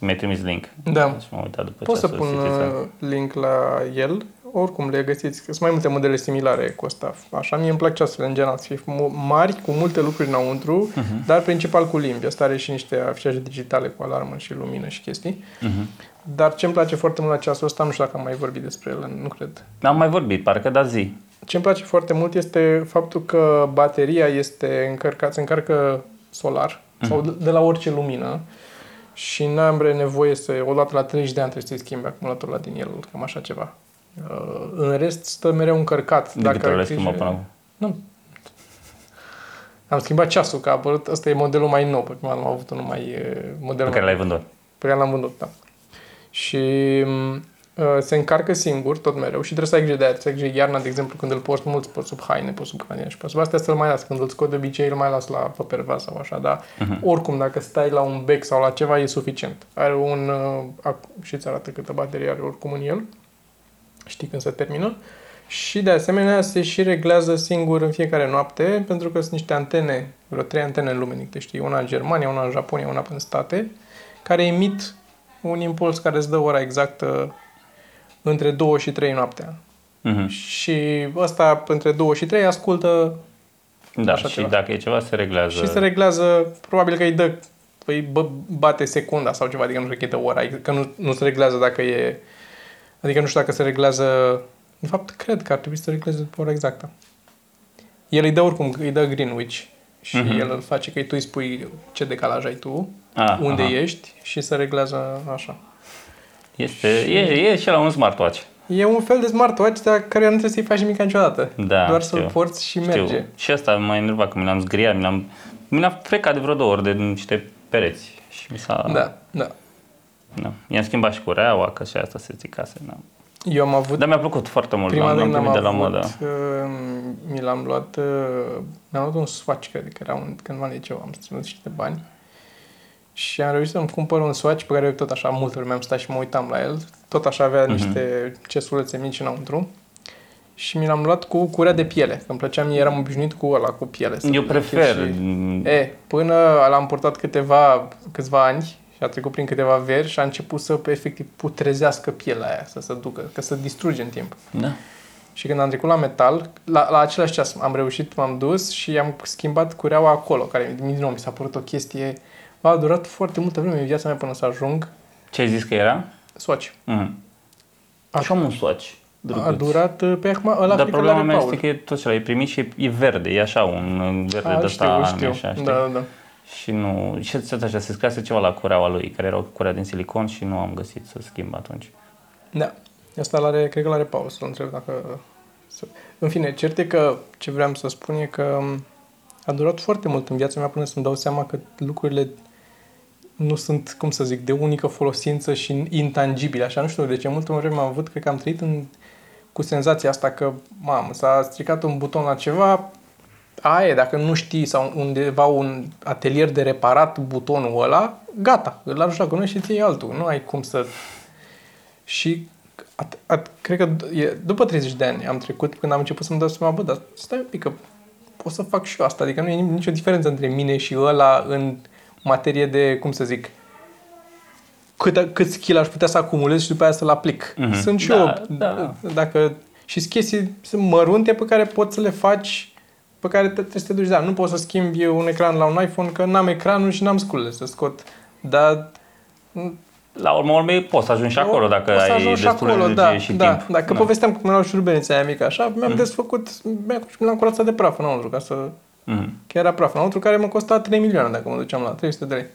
Speaker 1: Mi-ai trimis link.
Speaker 2: Da.
Speaker 1: Și m-am uitat după
Speaker 2: Pot
Speaker 1: ce
Speaker 2: să
Speaker 1: a
Speaker 2: pun
Speaker 1: citit.
Speaker 2: uh, link la el. Oricum le găsiți. Sunt mai multe modele similare cu asta. Așa, mie îmi plac ceasurile în general să fie mu- mari, cu multe lucruri înăuntru,
Speaker 1: Mhm.
Speaker 2: dar principal cu limbi. Asta are și niște afișaje digitale cu alarmă și lumină și chestii.
Speaker 1: Mhm.
Speaker 2: Dar ce îmi place foarte mult la ceasul ăsta, nu știu dacă am mai vorbit despre el, nu cred.
Speaker 1: Am mai vorbit, parcă, da zi.
Speaker 2: Ce îmi place foarte mult este faptul că bateria este încărcată, se încarcă solar sau de- de la orice lumină și nu am nevoie să, odată la 30 de ani trebuie să-i schimbi acumulatorul ăla din el, cam așa ceva. Uh, în rest stă mereu încărcat.
Speaker 1: De câte ori
Speaker 2: ai
Speaker 1: le
Speaker 2: grijă-
Speaker 1: schimbă până acum?
Speaker 2: Nu. Am schimbat ceasul, că a apărut, ăsta e modelul mai nou, pentru că am avut unul mai uh, model
Speaker 1: Pe care l-ai vândut.
Speaker 2: pe care l-am vândut, da. Și m, uh, se încarcă singur, tot mereu, și trebuie să ai grijă de aia. Trebuie să ai grijă iarna, de exemplu, când îl porți mult, poți sub haine, poți sub haine și poți sub astea să-l mai las. Când îl scot de obicei, îl mai las la păperva sau așa, dar
Speaker 1: Mhm.
Speaker 2: oricum, dacă stai la un bec sau la ceva, e suficient. Are un, uh, ac- și îți arată câtă baterie are oricum în el. Știi când se termină. Și de asemenea se și reglează singur în fiecare noapte, pentru că sunt niște antene, vreo trei antene în lume, te știi, una în Germania, una în Japonia, una în state, care emit un impuls care îți dă ora exactă între 2 și 3 noaptea.
Speaker 1: Mhm.
Speaker 2: Și ăsta între 2 și 3 ascultă
Speaker 1: Da,
Speaker 2: Așa
Speaker 1: și
Speaker 2: ceva.
Speaker 1: dacă e ceva, se reglează.
Speaker 2: și se reglează, probabil că îi dă, îi bă, bate secunda sau ceva, adică nu rechetă ora, că nu, nu se reglează dacă e, adică nu știu dacă se reglează, de fapt cred că ar trebui să se regleze după ora exactă. El îi dă oricum, îi dă Greenwich și
Speaker 1: Mhm.
Speaker 2: el îl face că tu îi spui ce decalaj ai tu,
Speaker 1: Ah,
Speaker 2: unde
Speaker 1: aha.
Speaker 2: ești și se reglează așa.
Speaker 1: Este, e, e și la un smartwatch.
Speaker 2: E un fel de smartwatch, dar care nu trebuie să-i faci nimic niciodată.
Speaker 1: Da,
Speaker 2: Doar
Speaker 1: știu.
Speaker 2: să-l porți și merge.
Speaker 1: Știu. Și asta m-a enervat, că mi l-am zgriat, mi l-am, mi l-am frecat de vreo două ori de niște pereți. Și mi s-a...
Speaker 2: Da, da.
Speaker 1: Da. I-am schimbat și cureaua, că și asta se zicase. Da.
Speaker 2: Eu am avut
Speaker 1: Dar mi-a plăcut foarte mult,
Speaker 2: Prima
Speaker 1: l-am,
Speaker 2: dată
Speaker 1: l-am
Speaker 2: când am
Speaker 1: primit de la
Speaker 2: avut,
Speaker 1: modă.
Speaker 2: uh, mi l-am luat, uh, mi-am luat un Swatch, cred că era un, cândva în liceu, am strâns niște bani și am reușit să-mi cumpăr un Swatch pe care tot așa multă vreme am stat și mă uitam la el. Tot așa avea
Speaker 1: Mhm.
Speaker 2: niște cesulețe mici înăuntru și mi l-am luat cu curea de piele, că îmi plăcea mie, eram obișnuit cu ăla, cu piele. să
Speaker 1: Eu
Speaker 2: le
Speaker 1: prefer.
Speaker 2: închid Și... E, până l-am purtat câteva, câțiva ani și a trecut prin câteva veri și a început să efectiv putrezească pielea aia, să se ducă, că se distruge în timp.
Speaker 1: Da.
Speaker 2: Și când am trecut la metal, la, la același ceas am reușit, m-am dus și am schimbat cureaua acolo, care din nou mi s-a părut o chestie... A durat foarte multă vreme în viața mea până să ajung
Speaker 1: Ce ai zis că era?
Speaker 2: Swatch.
Speaker 1: Mm.
Speaker 2: A-
Speaker 1: Așa un swatch.
Speaker 2: A durat uh, pe acum, ăla
Speaker 1: Dar
Speaker 2: cred că
Speaker 1: problema
Speaker 2: l-are
Speaker 1: mea
Speaker 2: Paul.
Speaker 1: este că e tot ce l-ai primit și e, e verde, e așa, un un verde
Speaker 2: A,
Speaker 1: de ăsta
Speaker 2: știu, știu.
Speaker 1: așa, știi?
Speaker 2: Da, da, da.
Speaker 1: Și nu, și tot așa, se scase ceva la cureaua lui, care era o curea din silicon și nu am găsit să schimb atunci.
Speaker 2: Da. Asta l-are, cred că l-are Paul, să-l întreb dacă... să- În fine, cert e că ce vreau să spun e că um, a durat foarte mult în viața mea până să-mi dau seama că lucrurile nu sunt, cum să zic, de unică folosință și intangibile. Așa, nu știu de ce. Multă vreme am avut, cred că am trăit în, cu senzația asta că, mamă, s-a stricat un buton la ceva, aia e, dacă nu știi sau undeva un atelier de reparat butonul ăla, gata, îl arunci la gunoi și ți altul. Nu ai cum să... Și at, at, cred că d- e, după 30 de ani am trecut când am început să-mi dau seama, bă, dar stai un pic că pot să fac și eu asta. Adică nu e nicio diferență între mine și ăla în materie de, cum să zic, cât, cât skill aș putea să acumulez și după aia să-l aplic.
Speaker 1: Mhm.
Speaker 2: Sunt și
Speaker 1: Da,
Speaker 2: eu,
Speaker 1: da.
Speaker 2: dacă, și sunt chestii sunt mărunte pe care poți să le faci pe care te- trebuie să te duci, da, nu poți să schimbi un ecran la un iPhone că n-am ecranul și n-am scule să scot, dar
Speaker 1: La urmă urmei poți să ajungi și acolo dacă
Speaker 2: o să
Speaker 1: ai
Speaker 2: ajung și
Speaker 1: destul
Speaker 2: acolo,
Speaker 1: energie
Speaker 2: da,
Speaker 1: și
Speaker 2: da,
Speaker 1: timp.
Speaker 2: Dacă povesteam cum erau șurubenița aia mică așa, mi-am desfăcut, mi-am, mi-am curățat de praf înăuntru, ca să...
Speaker 1: Mhm.
Speaker 2: Chiar era praf înăuntru, care mă costa 3 milioane dacă mă duceam la 300 de lei.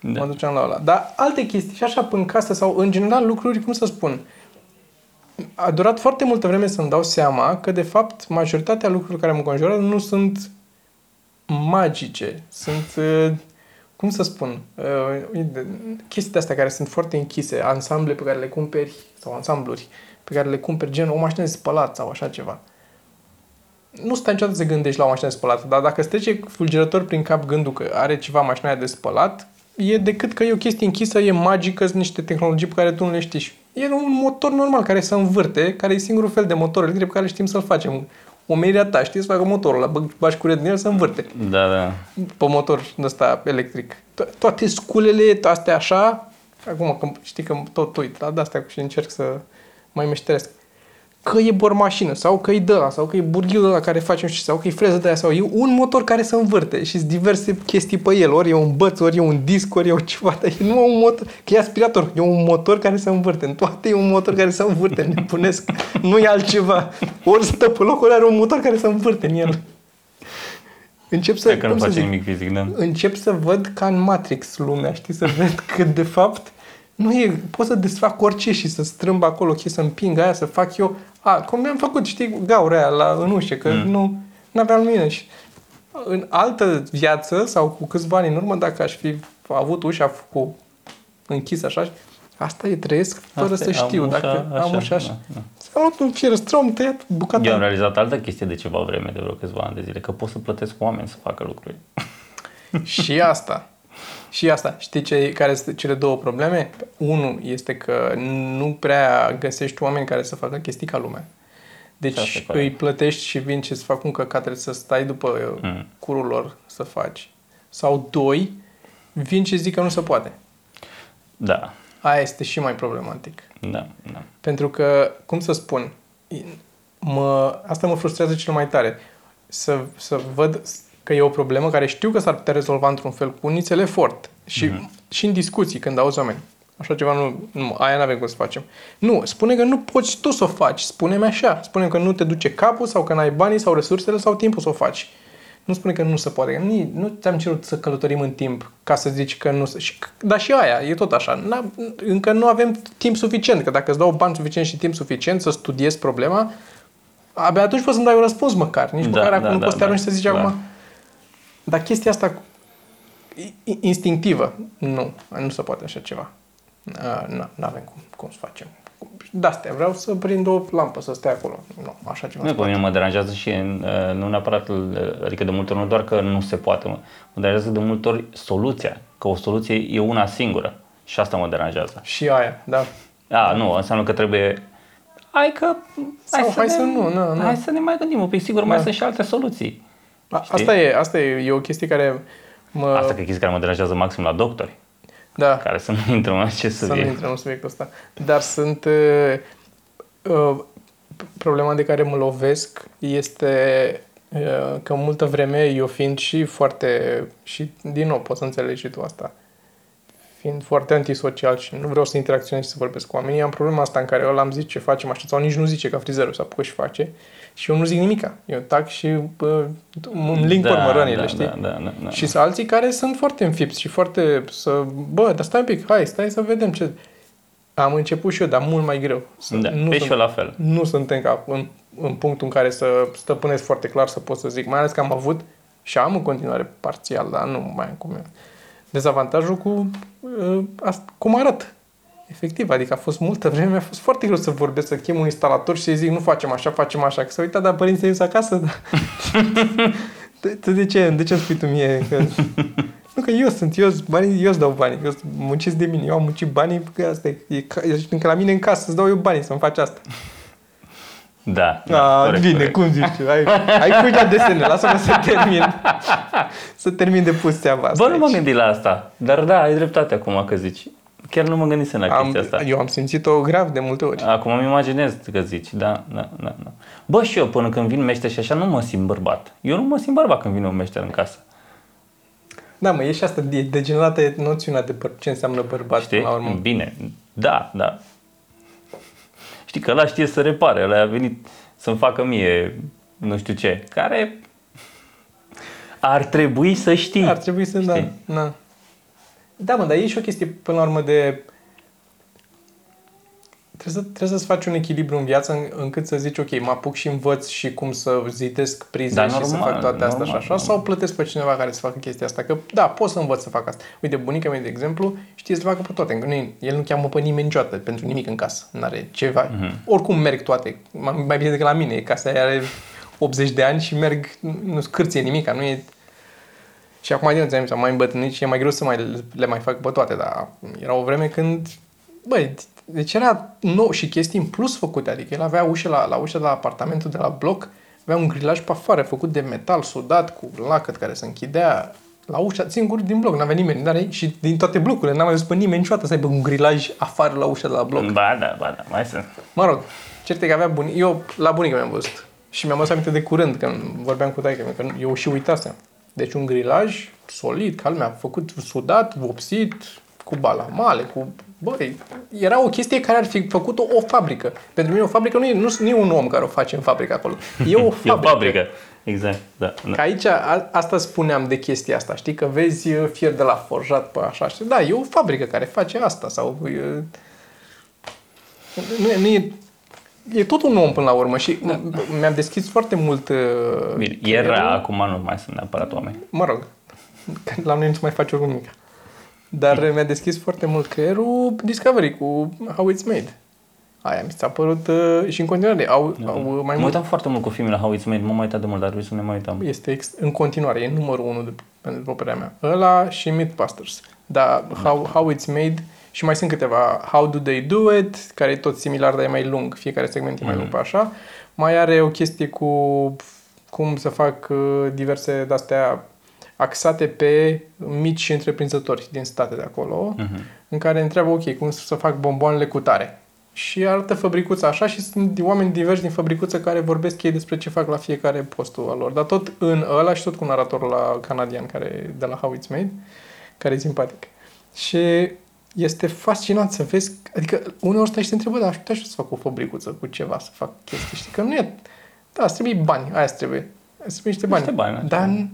Speaker 1: Da.
Speaker 2: Mă duceam la ăla. Dar alte chestii, și așa în casă sau în general lucruri, cum să spun, a durat foarte multă vreme să-mi dau seama că, de fapt, majoritatea lucrurilor care mă conjură nu sunt magice. Sunt, uh, cum să spun, uh, chestii de astea care sunt foarte închise, ansamble pe care le cumperi, sau ansambluri pe care le cumperi, gen o mașină de spălat sau așa ceva. Nu stai niciodată să gândești la o mașină de spălat, dar dacă îți trece fulgerător prin cap gândul că are ceva mașina aia de spălat, e decât că e o chestie închisă, e magică, sunt niște tehnologii pe care tu nu le știi. E un motor normal care se învârte, care e singurul fel de motor electric pe care știm să-l facem. omenirea ta, știi, să facă motorul ăla, bă- bagi curent în el să învârte
Speaker 1: Da, da.
Speaker 2: pe motor ăsta electric. To- toate sculele, to- astea așa, acum că știi că tot uit la de-astea și încerc să mai meșteresc. Că e bormașină, sau că e de la, sau că e burghiul ăla care face nu știu, ce, sau că e freză de aia, sau e un motor care se învârte și sunt diverse chestii pe el, ori e un băț, ori e un disc, ori e o ceva, dar e numai un motor, că e aspirator, e un motor care se învârte, în toate e un motor care se învârte, nebunesc, nu e altceva. Ori stă pe locul are un motor care se învârte în el. Încep să,
Speaker 1: Stai că nu
Speaker 2: cum să
Speaker 1: face
Speaker 2: zic,
Speaker 1: nimic fizic, da.
Speaker 2: încep să văd ca în Matrix lumea, știi, să văd că de fapt nu e, pot să desfac orice și să strâmb acolo, chestii, să împing aia, să fac eu, a, cum mi-am făcut, știi, gaura aia la, în ușă, că mm. nu aveam lumină și în altă viață sau cu câțiva ani în urmă, dacă aș fi avut ușa cu închis așa, asta e trăiesc fără
Speaker 1: Asta
Speaker 2: să
Speaker 1: e, am
Speaker 2: știu,
Speaker 1: ușa
Speaker 2: dacă am
Speaker 1: așa,
Speaker 2: ușa așa.
Speaker 1: da, da.
Speaker 2: S-a luat un fir strom, tăiat bucata.
Speaker 1: Eu am realizat altă chestie de ceva vreme, de vreo câțiva ani de zile, că pot să plătesc oameni să facă lucruri.
Speaker 2: Și asta. Și asta. Știi ce, care sunt cele două probleme? Unul este că nu prea găsești oameni care să facă chestii ca lumea.
Speaker 1: Și asta e
Speaker 2: Deci
Speaker 1: corect.
Speaker 2: îi plătești și vin ce să fac un căcat, trebuie să stai după
Speaker 1: Mm.
Speaker 2: mm. curul lor să faci. Sau doi, vin și zic că nu se poate.
Speaker 1: Da,
Speaker 2: Aia este și mai problematic.
Speaker 1: da, da.
Speaker 2: Pentru că, cum să spun, mă, asta mă frustrează cel mai tare. Să, să văd că e o problemă care știu că s-ar putea rezolva într-un fel cu un nițel efort. Și, mm-hmm. și în discuții, când auzi oameni. Așa ceva nu, nu aia nu avem cum să facem. Nu, spune că nu poți tu să o faci. Spune-mi așa. Spune că nu te duce capul sau că n-ai banii sau resursele sau timpul să o faci. Nu spune că nu se poate. Că Nu, nu ți-am cerut să călătorim în timp ca să zici că nu se... Și, dar și aia, e tot așa. N-a, încă nu avem timp suficient. Că dacă îți dau bani suficient și timp suficient să studiezi problema, abia atunci poți să-mi dai un răspuns măcar. Nici
Speaker 1: Da,
Speaker 2: măcar
Speaker 1: da,
Speaker 2: acum nu
Speaker 1: da,
Speaker 2: poți să te
Speaker 1: da,
Speaker 2: arunci să zici
Speaker 1: clar.
Speaker 2: acum... Dar chestia asta i- instinctivă, nu, nu se poate așa ceva. Nu avem cum, cum să facem. De astea, vreau să prind o lampă să stea acolo. Nu, așa ceva.
Speaker 1: Nu,
Speaker 2: se
Speaker 1: pe mine mă deranjează și uh, nu neapărat, uh, adică de multe ori nu doar că nu se poate, mă, mă deranjează de multe ori soluția, că o soluție e una singură și asta mă deranjează.
Speaker 2: Și aia, da.
Speaker 1: A, nu, înseamnă că trebuie hai că
Speaker 2: Sau hai
Speaker 1: ne,
Speaker 2: să nu, nu, nu.
Speaker 1: hai să ne mai gândim un pic, sigur mai
Speaker 2: Da.
Speaker 1: sunt și alte soluții.
Speaker 2: A,
Speaker 1: Știi?
Speaker 2: asta e, asta e, e o chestie care mă...
Speaker 1: Asta că e chestia care mă deranjează maxim la doctori,
Speaker 2: da.
Speaker 1: care să nu intrăm în acest
Speaker 2: Să nu
Speaker 1: subiect.
Speaker 2: intrăm în subiectul ăsta. Dar sunt... Uh, uh, problema de care mă lovesc este uh, că multă vreme eu fiind și foarte... Și din nou poți să înțelegi și tu asta. Fiind foarte antisocial și nu vreau să interacționez și să vorbesc cu oamenii, am problema asta în care eu l-am zis ce facem așa sau nici nu zice ca frizerul să apucă și face și eu nu zic nimica. Eu tac și uh, îmi link da, rănile,
Speaker 1: da,
Speaker 2: știi?
Speaker 1: Da, da, da, da.
Speaker 2: Și sunt alții care sunt foarte înfipți și foarte să... Bă, dar stai un pic, hai, stai să vedem ce... Am început și eu, dar mult mai greu. Să-
Speaker 1: da.
Speaker 2: nu,
Speaker 1: Pe și
Speaker 2: sunt,
Speaker 1: eu la fel.
Speaker 2: nu suntem ca în, în punctul în care să stăpânesc foarte clar să pot să zic, mai ales că am avut și am în continuare parțial, dar nu mai am cum e. Dezavantajul cu uh, asta, cum arăt. Efectiv, adică a fost multă vreme, mi-a fost foarte greu să vorbesc, să chem un instalator și să-i zic nu facem așa, facem așa. Că s-a uitat, dar părinții ies acasă. Da. de, de, de, ce? De ce îmi spui tu mie? Că, nu, că eu sunt, eu, banii, eu îți dau banii, eu muncesc de mine, eu am muncit banii, că asta e, e, ca- ești încă la mine în casă, îți dau eu banii să-mi faci asta.
Speaker 1: Da,
Speaker 2: Da,
Speaker 1: da
Speaker 2: A,
Speaker 1: corect,
Speaker 2: bine,
Speaker 1: corect.
Speaker 2: cum zici tu? Hai, hai cu ea desene, lasă-mă să termin. să termin de pus țeava asta
Speaker 1: Bă, nu m-am
Speaker 2: aici.
Speaker 1: gândit la asta, dar da, ai dreptate acum că zici. Chiar nu mă gândisem la
Speaker 2: am,
Speaker 1: chestia asta.
Speaker 2: Eu am simțit-o grav de multe ori.
Speaker 1: Acum îmi imaginez că zici, da, da, da, da. Bă, și eu până când vin meșter și așa nu mă simt bărbat. Eu nu mă simt bărbat când vine un meșter în casă.
Speaker 2: Da, mă, e și asta, e degenerată e noțiunea de băr- ce înseamnă bărbat
Speaker 1: Știi?
Speaker 2: până la urmă.
Speaker 1: Bine, da, da. Știi că ăla știe să repare, ăla a venit să-mi facă mie nu știu ce, care ar trebui să știi.
Speaker 2: Ar trebui să, da,
Speaker 1: Știi?
Speaker 2: da. Da, mă, dar e și o chestie până la urmă de... Trebuie, să, trebuie să-ți faci un echilibru în viață în, încât să zici, ok, mă apuc și învăț și cum să zidesc prize
Speaker 1: Da,
Speaker 2: și să
Speaker 1: normal,
Speaker 2: fac toate astea
Speaker 1: normal,
Speaker 2: și așa,
Speaker 1: normal.
Speaker 2: sau plătesc pe cineva care să facă chestia asta. Că da, pot să învăț să fac asta. Uite, bunica mea, de exemplu, știe să facă pe toate. Nu, el nu cheamă pe nimeni niciodată pentru nimic în casă. N-are ceva.
Speaker 1: Mhm.
Speaker 2: Oricum merg toate. Mai mai bine decât la mine. Casa aia are 80 de ani și merg, nu scârție nimic. Nu e și acum, din nou, am mai îmbătrânit și e mai greu să mai le mai fac pe toate, dar era o vreme când, băi, deci era nou și chestii în plus făcute, adică el avea ușă la, la ușa de la apartamentul de la bloc, avea un grilaj pe afară, făcut de metal, sudat, cu lacăt care se închidea la ușa, singur din bloc, n-avea nimeni, dar și din toate blocurile, n-am mai văzut pe nimeni niciodată să aibă un grilaj afară la ușa de la bloc.
Speaker 1: Ba da, ba da, mai sunt.
Speaker 2: Mă rog, cert e că avea bun... Eu la bunica mi-am văzut. Și mi-am adus aminte de curând, când vorbeam cu taică că eu și uitasem. Deci un grilaj solid, calm, a făcut sudat, vopsit, cu balamale, cu... Băi, era o chestie care ar fi făcut-o o fabrică. Pentru mine o fabrică nu e, nu, nu e un om care o face în fabrică acolo. E o fabrică.
Speaker 1: E o fabrică. Exact, da. da.
Speaker 2: Că aici, a, asta spuneam de chestia asta, știi? Că vezi uh, fier de la forjat pe așa, știi? Da, e o fabrică care face asta sau... E, nu, e, nu e, e tot un om până la urmă și da. mi-am deschis foarte mult... uh,
Speaker 1: Bine, era, acum nu mai sunt neapărat oameni.
Speaker 2: Mă rog, că la noi nu se mai face o nimic. Dar mi-a deschis foarte mult creierul Discovery cu How It's Made. Aia mi s-a părut uh, și în continuare au, au mai
Speaker 1: Mă
Speaker 2: mult
Speaker 1: uitam foarte mult cu filmele How It's Made, nu mă uitat de mult, dar trebuie să ne mai uitam.
Speaker 2: este ex- în continuare, e numărul unu de, pentru părerea mea. Ăla și Mythbusters. Dar how, how It's Made și mai sunt câteva How Do They Do It, care e tot similar, dar e mai lung, fiecare segment e mai lung pe așa. Mai are o chestie cu cum să fac uh, diverse de-astea axate pe mici întreprinzători din state de acolo,
Speaker 1: Mhm.
Speaker 2: în care întreabă, ok, cum să fac bomboanele cu tare. Și arată fabricuța așa și sunt oameni diversi din fabricuță care vorbesc ei despre ce fac la fiecare postul al lor. Dar tot în ăla și tot cu naratorul la canadian care, de la How It's Made, care e simpatic. Și este fascinant să vezi, adică uneori stai și te întrebă, dar aș putea și eu să fac o fabricuță cu ceva, să fac chestii, știi, că nu e, da, îți trebuie bani, aia îți trebuie, îți trebuie niște bani.
Speaker 1: Niște bani, așa.
Speaker 2: dar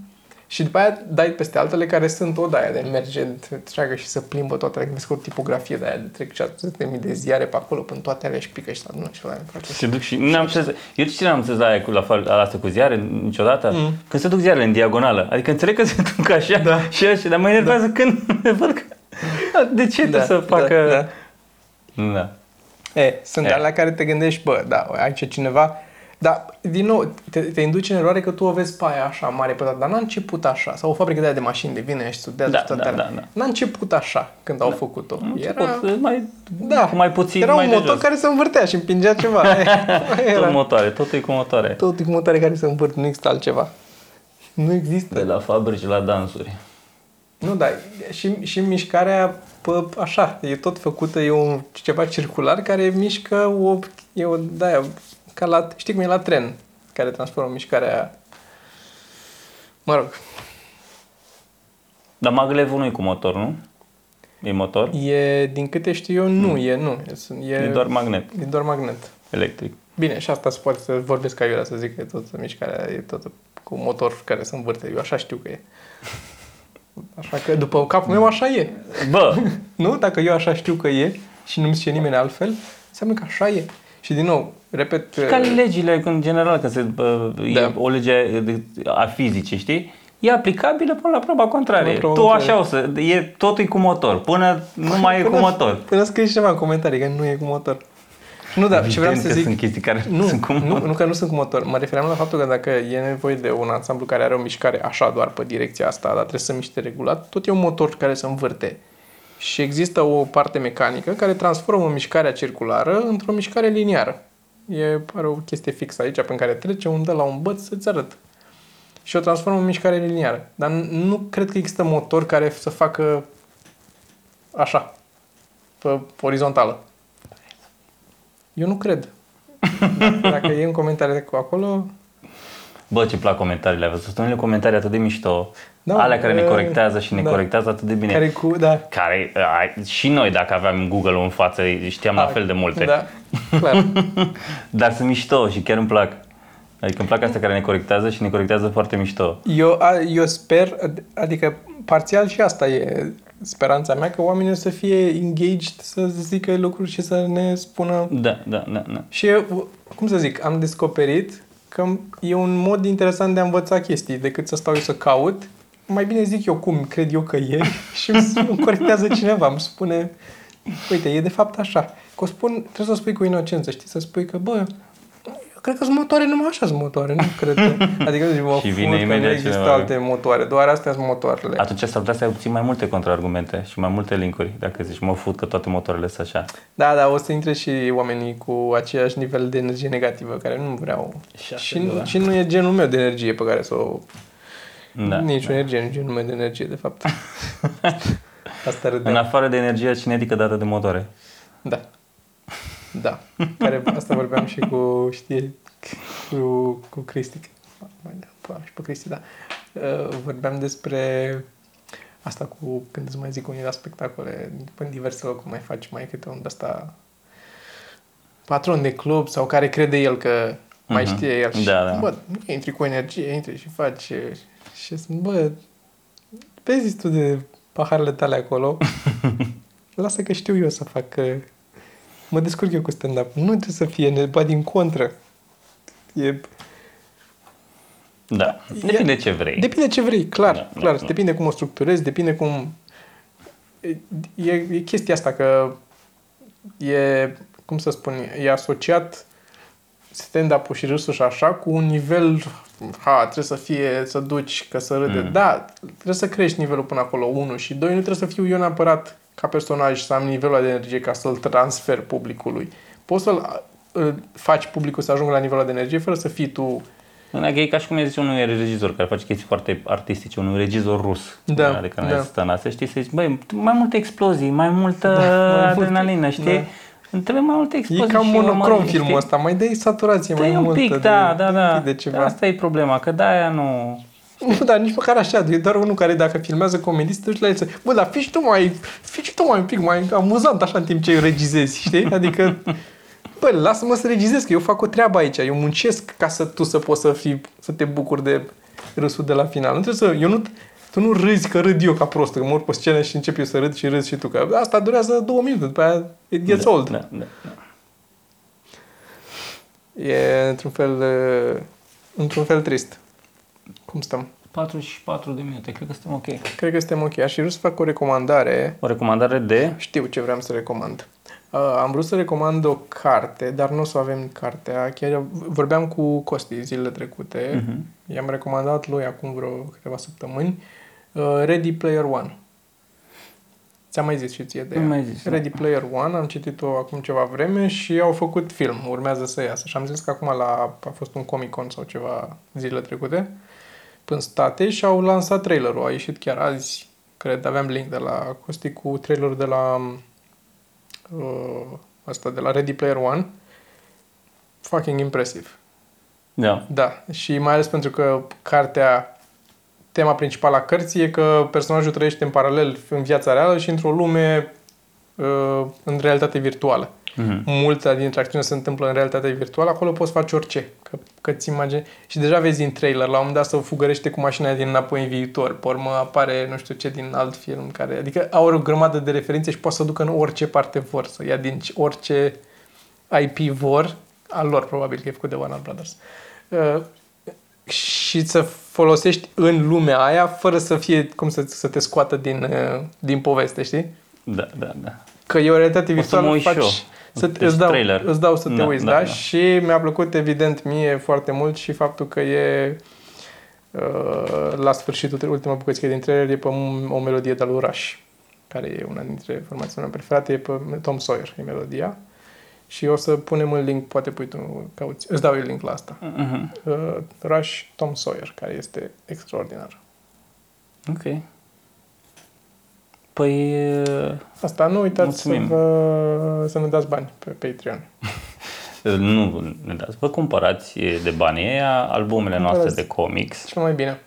Speaker 2: și după aia dai peste altele care sunt o daia de merge întreagă și să plimbă toate, adică vezi că o tipografie de aia de trec 600.000 de ziare pe acolo până toate alea și pică și la nu și la aia.
Speaker 1: Se duc și nu am înțeles, eu știu ce n-am înțeles la, aia cu, la, fal- la asta cu ziare niciodată?
Speaker 2: Mm.
Speaker 1: Când se duc ziarele în diagonală. Adică înțeleg că se duc așa da. și așa, dar mă enervează da. când văd că... De ce da, să facă...
Speaker 2: Da,
Speaker 1: da. da.
Speaker 2: E, sunt
Speaker 1: E.
Speaker 2: alea care te gândești, bă, da, aici cineva... Dar, din nou, te, te induce în eroare că tu o vezi pe aia așa mare pe toată, dar n-a început așa. Sau o fabrică de aia de mașini de vine și studiază
Speaker 1: Da,
Speaker 2: și toate
Speaker 1: da,
Speaker 2: alea.
Speaker 1: da, da.
Speaker 2: N-a început așa când au făcut-o.
Speaker 1: Am
Speaker 2: Era,
Speaker 1: început mai,
Speaker 2: da,
Speaker 1: cu mai puțin,
Speaker 2: era
Speaker 1: mai
Speaker 2: un
Speaker 1: de
Speaker 2: motor
Speaker 1: jos.
Speaker 2: care se învârtea și împingea ceva. Aia
Speaker 1: Tot
Speaker 2: era.
Speaker 1: motoare, totul e cu motoare.
Speaker 2: Tot cu motoare care se învârt, nu există altceva. Nu există.
Speaker 1: De la fabrici la dansuri.
Speaker 2: Nu, da, și, și mișcarea pă, așa, e tot făcută, e un ceva circular care mișcă o, e o, da, ca la, știi cum e la tren, care transformă mișcarea, mă rog,
Speaker 1: Dar maglevul nu e cu motor, nu? E motor?
Speaker 2: e, din câte știu eu, nu, e, nu, e, e,
Speaker 1: E doar magnet
Speaker 2: e doar magnet.
Speaker 1: electric.
Speaker 2: Bine, și asta se poate să vorbesc ca eu să zic că e tot mișcarea, e tot cu motor care se învârte, eu așa știu că e. Așa că după capul meu așa e.
Speaker 1: Bă,
Speaker 2: Nu? Dacă eu așa știu că e și nu-mi zice nimeni altfel, înseamnă că așa e. Și din nou, repet...
Speaker 1: ca legile, în general, că se, bă, e
Speaker 2: Da.
Speaker 1: o lege de- a fizicii, știi? E aplicabilă până la proba contrarie.
Speaker 2: Până la proba
Speaker 1: tu
Speaker 2: contrarie.
Speaker 1: așa o să, e, totul e cu motor, până nu mai e cu motor.
Speaker 2: Până scrie ceva în comentarii că nu e cu motor. Nu, da, și vreau
Speaker 1: Evident
Speaker 2: să
Speaker 1: că
Speaker 2: zic...
Speaker 1: sunt chestii care
Speaker 2: nu,
Speaker 1: sunt cu
Speaker 2: nu,
Speaker 1: motor.
Speaker 2: nu că nu sunt cu motor. Mă refeream la faptul că dacă e nevoie de un ansamblu care are o mișcare așa doar pe direcția asta, dar trebuie să miște regulat, tot e un motor care se învârte. Și există o parte mecanică care transformă mișcarea circulară într-o mișcare liniară. E are o chestie fixă aici pe care trece, un dă la un băț să-ți arăt. Și o transformă în mișcare liniară. Dar nu cred că există motor care să facă așa, pe orizontală. Eu nu cred. Dacă e în comentarii cu acolo,
Speaker 1: Bă, ce plac comentariile, ai văzut unele comentarii atât de mișto,
Speaker 2: Da,
Speaker 1: alea care ne
Speaker 2: e,
Speaker 1: corectează și ne
Speaker 2: da.
Speaker 1: corectează atât de bine.
Speaker 2: care cu, da,
Speaker 1: Care, ai, și noi dacă aveam Google-ul în față știam la fel de multe.
Speaker 2: Da, clar.
Speaker 1: Dar sunt mișto și chiar îmi plac. Adică îmi plac astea care ne corectează și ne corectează foarte mișto.
Speaker 2: Eu, a, eu sper, ad- adică parțial și asta e speranța mea, că oamenii o să fie engaged, să zică lucruri și să ne spună...
Speaker 1: Da, da, da, da.
Speaker 2: Și eu, cum să zic, am descoperit că e un mod interesant de a învăța chestii decât să stau eu să caut. Mai bine zic eu cum cred eu că e și îmi îmi corectează cineva, îmi spune uite, e de fapt așa. Că o spun, trebuie să o spui cu inocență, știi? Să spui că, bă, cred că sunt motoare, numai așa sunt motoare, nu cred că... Adică zici, mă
Speaker 1: Și vine
Speaker 2: fut că nu
Speaker 1: imediat
Speaker 2: există
Speaker 1: cineva.
Speaker 2: alte motoare, doar astea sunt motoarele.
Speaker 1: Atunci s-ar putea să ai puțin mai multe contraargumente și mai multe linkuri. Dacă zici, mă fut că toate motoarele sunt așa.
Speaker 2: Da, da, o să intre și oamenii cu același nivel de energie negativă, care nu vreau.
Speaker 1: Și
Speaker 2: Și,
Speaker 1: asta, da.
Speaker 2: și nu e genul meu de energie pe care să o...
Speaker 1: Da.
Speaker 2: Nici o energie, nu e genul meu de energie, de fapt. Asta
Speaker 1: În
Speaker 2: râdeam.
Speaker 1: afară de energia cinetică dată de motoare.
Speaker 2: Da. Da. Care, asta vorbeam și cu, știi, cu, cu Cristi. Mai da, pula mea, și pe Cristi, da. Uh, Vorbeam despre asta cu, când îți mai zic unii la spectacole, în diverse locuri mai faci mai câte un ăsta patron de club sau care crede el că mai
Speaker 1: Mhm.
Speaker 2: știe el. Și,
Speaker 1: Da, da.
Speaker 2: Bă, nu intri cu energie, intri și faci uh, și sunt, bă, vezi tu de paharele tale acolo, lasă că știu eu să fac, că mă descurc eu cu stand-up. Nu trebuie să fie, ne- ba din contră. E,
Speaker 1: Da. Depinde ce vrei.
Speaker 2: depinde ce vrei, clar,
Speaker 1: Da, da,
Speaker 2: clar.
Speaker 1: da.
Speaker 2: Depinde cum o structurezi, depinde cum... E, e chestia asta că e, cum să spun, e asociat stand-up-ul și râsul și așa cu un nivel, ha, trebuie să fie, să duci, că să râde.
Speaker 1: Mm.
Speaker 2: Da, trebuie să crești nivelul până acolo, unu și doi, nu trebuie să fiu eu neapărat ca personaj să am nivelul ăla de energie ca să-l transfer publicului. Poți să-l îl faci publicul să ajungă la nivelul ăla de energie fără să fii tu
Speaker 1: Adică e ca și cum îi zice unui regizor care face chestii foarte artistice, unui regizor rus.
Speaker 2: Da,
Speaker 1: Adică
Speaker 2: da.
Speaker 1: nu există în astea, știi, să zici, băi, mai multe explozii, mai multă
Speaker 2: Da, mai
Speaker 1: adrenalină,
Speaker 2: multe,
Speaker 1: știi? Îmi trebuie mai multe
Speaker 2: E
Speaker 1: explozii.
Speaker 2: ca
Speaker 1: și
Speaker 2: monocrom
Speaker 1: urmăriri,
Speaker 2: filmul
Speaker 1: știi?
Speaker 2: ăsta, mai dai saturație mai
Speaker 1: Dă-i un
Speaker 2: multă.
Speaker 1: pic,
Speaker 2: de,
Speaker 1: da, da,
Speaker 2: dă-i un
Speaker 1: da.
Speaker 2: pic de ceva.
Speaker 1: Asta e problema, că de-aia nu...
Speaker 2: Nu, dar nici măcar așa, e doar unul care dacă filmează comedii, să te duci la el să, bă, dar fii și tu mai, fii și tu mai un pic mai amuzant așa în timp ce regizezi, știi? Adică, bă, lasă-mă să regizez, că eu fac o treabă aici, eu muncesc ca să tu să poți să fii, să te bucuri de râsul de la final. Nu trebuie să, eu nu, tu nu râzi că râd eu ca prost, că mă urc pe scenă și încep eu să râd și râzi și tu, că asta durează două minute, după aia it gets
Speaker 1: da,
Speaker 2: old.
Speaker 1: Da, da, da.
Speaker 2: E într-un fel, uh, într-un fel trist. Cum stăm?
Speaker 1: 44 de minute, cred că suntem ok.
Speaker 2: Cred că suntem ok. Aș fi vrut să fac o recomandare.
Speaker 1: O recomandare de...
Speaker 2: Știu ce vreau să recomand. Uh, am vrut să recomand o carte, dar nu o să avem cartea. Chiar vorbeam cu Costi zilele trecute.
Speaker 1: Mhm.
Speaker 2: I-am recomandat lui acum vreo câteva săptămâni. Uh, Ready Player One. Ți-am mai zis și ție de ea.
Speaker 1: Nu mai zis, da.
Speaker 2: Ready Player One, am citit-o acum ceva vreme și au făcut film, urmează să iasă. Și am zis că acum la, a fost un Comic-Con sau ceva zilele trecute în state și au lansat trailerul. A ieșit chiar azi, cred, aveam link de la Costi cu trailerul de la uh, asta de la Ready Player One. Fucking impresiv.
Speaker 1: Da.
Speaker 2: Da, și mai ales pentru că cartea, tema principală a cărții e că personajul trăiește în paralel în viața reală și într-o lume uh, în realitate virtuală.
Speaker 1: Mhm.
Speaker 2: Multe dintre acțiuni se întâmplă în realitate virtuală, acolo poți face orice. Că, că ți imagine... Și deja vezi în trailer, la un moment dat să fugărește cu mașina din înapoi în viitor. Pe urmă apare nu știu ce din alt film. care Adică au o grămadă de referințe și poate să ducă în orice parte vor. Să ia din orice IP vor, al lor probabil, că e făcut de Warner Brothers. Uh, și să folosești în lumea aia fără să fie, cum să, să te scoată din, uh, din poveste, știi?
Speaker 1: Da, da, da.
Speaker 2: Că e o realitate
Speaker 1: O să mă
Speaker 2: virtuală,
Speaker 1: uit și
Speaker 2: faci,
Speaker 1: eu.
Speaker 2: să,
Speaker 1: Deci
Speaker 2: îți, dau,
Speaker 1: trailer.
Speaker 2: îți dau să te
Speaker 1: Da,
Speaker 2: uiți,
Speaker 1: da,
Speaker 2: da,
Speaker 1: da.
Speaker 2: Și mi-a plăcut, evident, mie foarte mult și faptul că e uh, la sfârșitul, ultima bucățică din trailer, e pe o melodie de-a lui Rush, care e una dintre formațiile mele preferate, e pe Tom Sawyer, e melodia. Și o să punem în link, poate pui tu, cauți, îți dau eu link la asta.
Speaker 1: Mhm.
Speaker 2: Uh, Rush Tom Sawyer, care este extraordinar.
Speaker 1: Ok. Păi... uh,
Speaker 2: Asta, nu uitați să,
Speaker 1: Mulțumim.
Speaker 2: vă, să ne dați bani pe Patreon.
Speaker 1: Nu ne dați. Vă cumpărați de banii ăia albumele noastre
Speaker 2: Cumpărați.
Speaker 1: de comics
Speaker 2: Cel mai bine.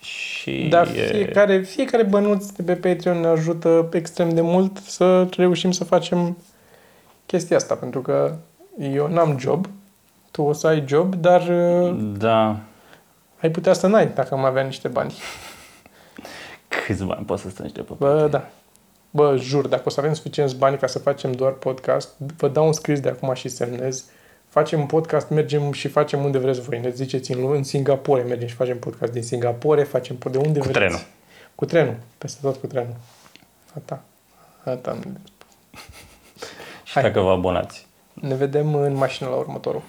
Speaker 1: și...
Speaker 2: Dar
Speaker 1: e-
Speaker 2: fiecare, fiecare bănuț de pe Patreon ne ajută extrem de mult să reușim să facem chestia asta, pentru că eu n-am job, tu o să ai job, dar uh,
Speaker 1: Da.
Speaker 2: ai putea să n-ai dacă am avea niște bani.
Speaker 1: Câți bani poți să strângi de pe
Speaker 2: Bă, da. Bă, jur, dacă o să avem suficienți bani ca să facem doar podcast, vă dau un scris de acum și semnez. Facem un podcast, mergem și facem unde vreți voi. Ne ziceți în, în Singapore, mergem și facem podcast din Singapore, facem po- de unde
Speaker 1: Cu
Speaker 2: vreți.
Speaker 1: trenul.
Speaker 2: Cu trenul, peste tot cu trenul. Ata. Ata.
Speaker 1: Și
Speaker 2: Hai.
Speaker 1: dacă vă abonați.
Speaker 2: Ne vedem în mașină la următorul.